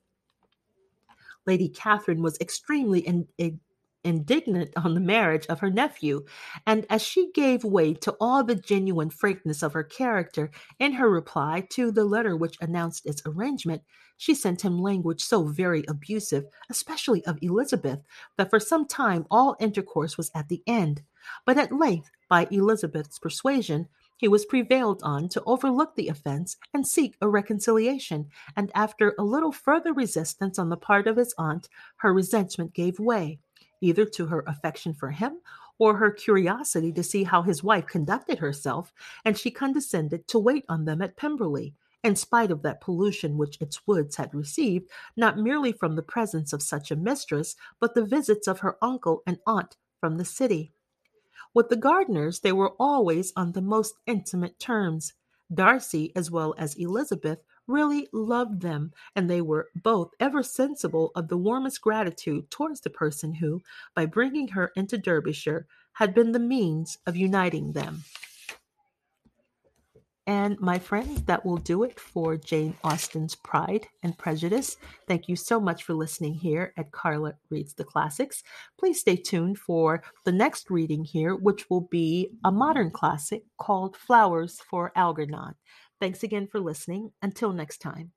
Lady Catherine was extremely in, in, indignant on the marriage of her nephew, and as she gave way to all the genuine frankness of her character in her reply to the letter which announced its arrangement, she sent him language so very abusive, especially of Elizabeth, that for some time all intercourse was at the end. But at length, by Elizabeth's persuasion, he was prevailed on to overlook the offense and seek a reconciliation, and after a little further resistance on the part of his aunt, her resentment gave way, either to her affection for him or her curiosity to see how his wife conducted herself, and she condescended to wait on them at Pemberley, in spite of that pollution which its woods had received, not merely from the presence of such a mistress, but the visits of her uncle and aunt from the city. With the Gardiners, they were always on the most intimate terms. Darcy, as well as Elizabeth, really loved them, and they were both ever sensible of the warmest gratitude towards the person who, by bringing her into Derbyshire, had been the means of uniting them. And my friends, that will do it for Jane Austen's Pride and Prejudice. Thank you so much for listening here at Carla Reads the Classics. Please stay tuned for the next reading here, which will be a modern classic called Flowers for Algernon. Thanks again for listening. Until next time.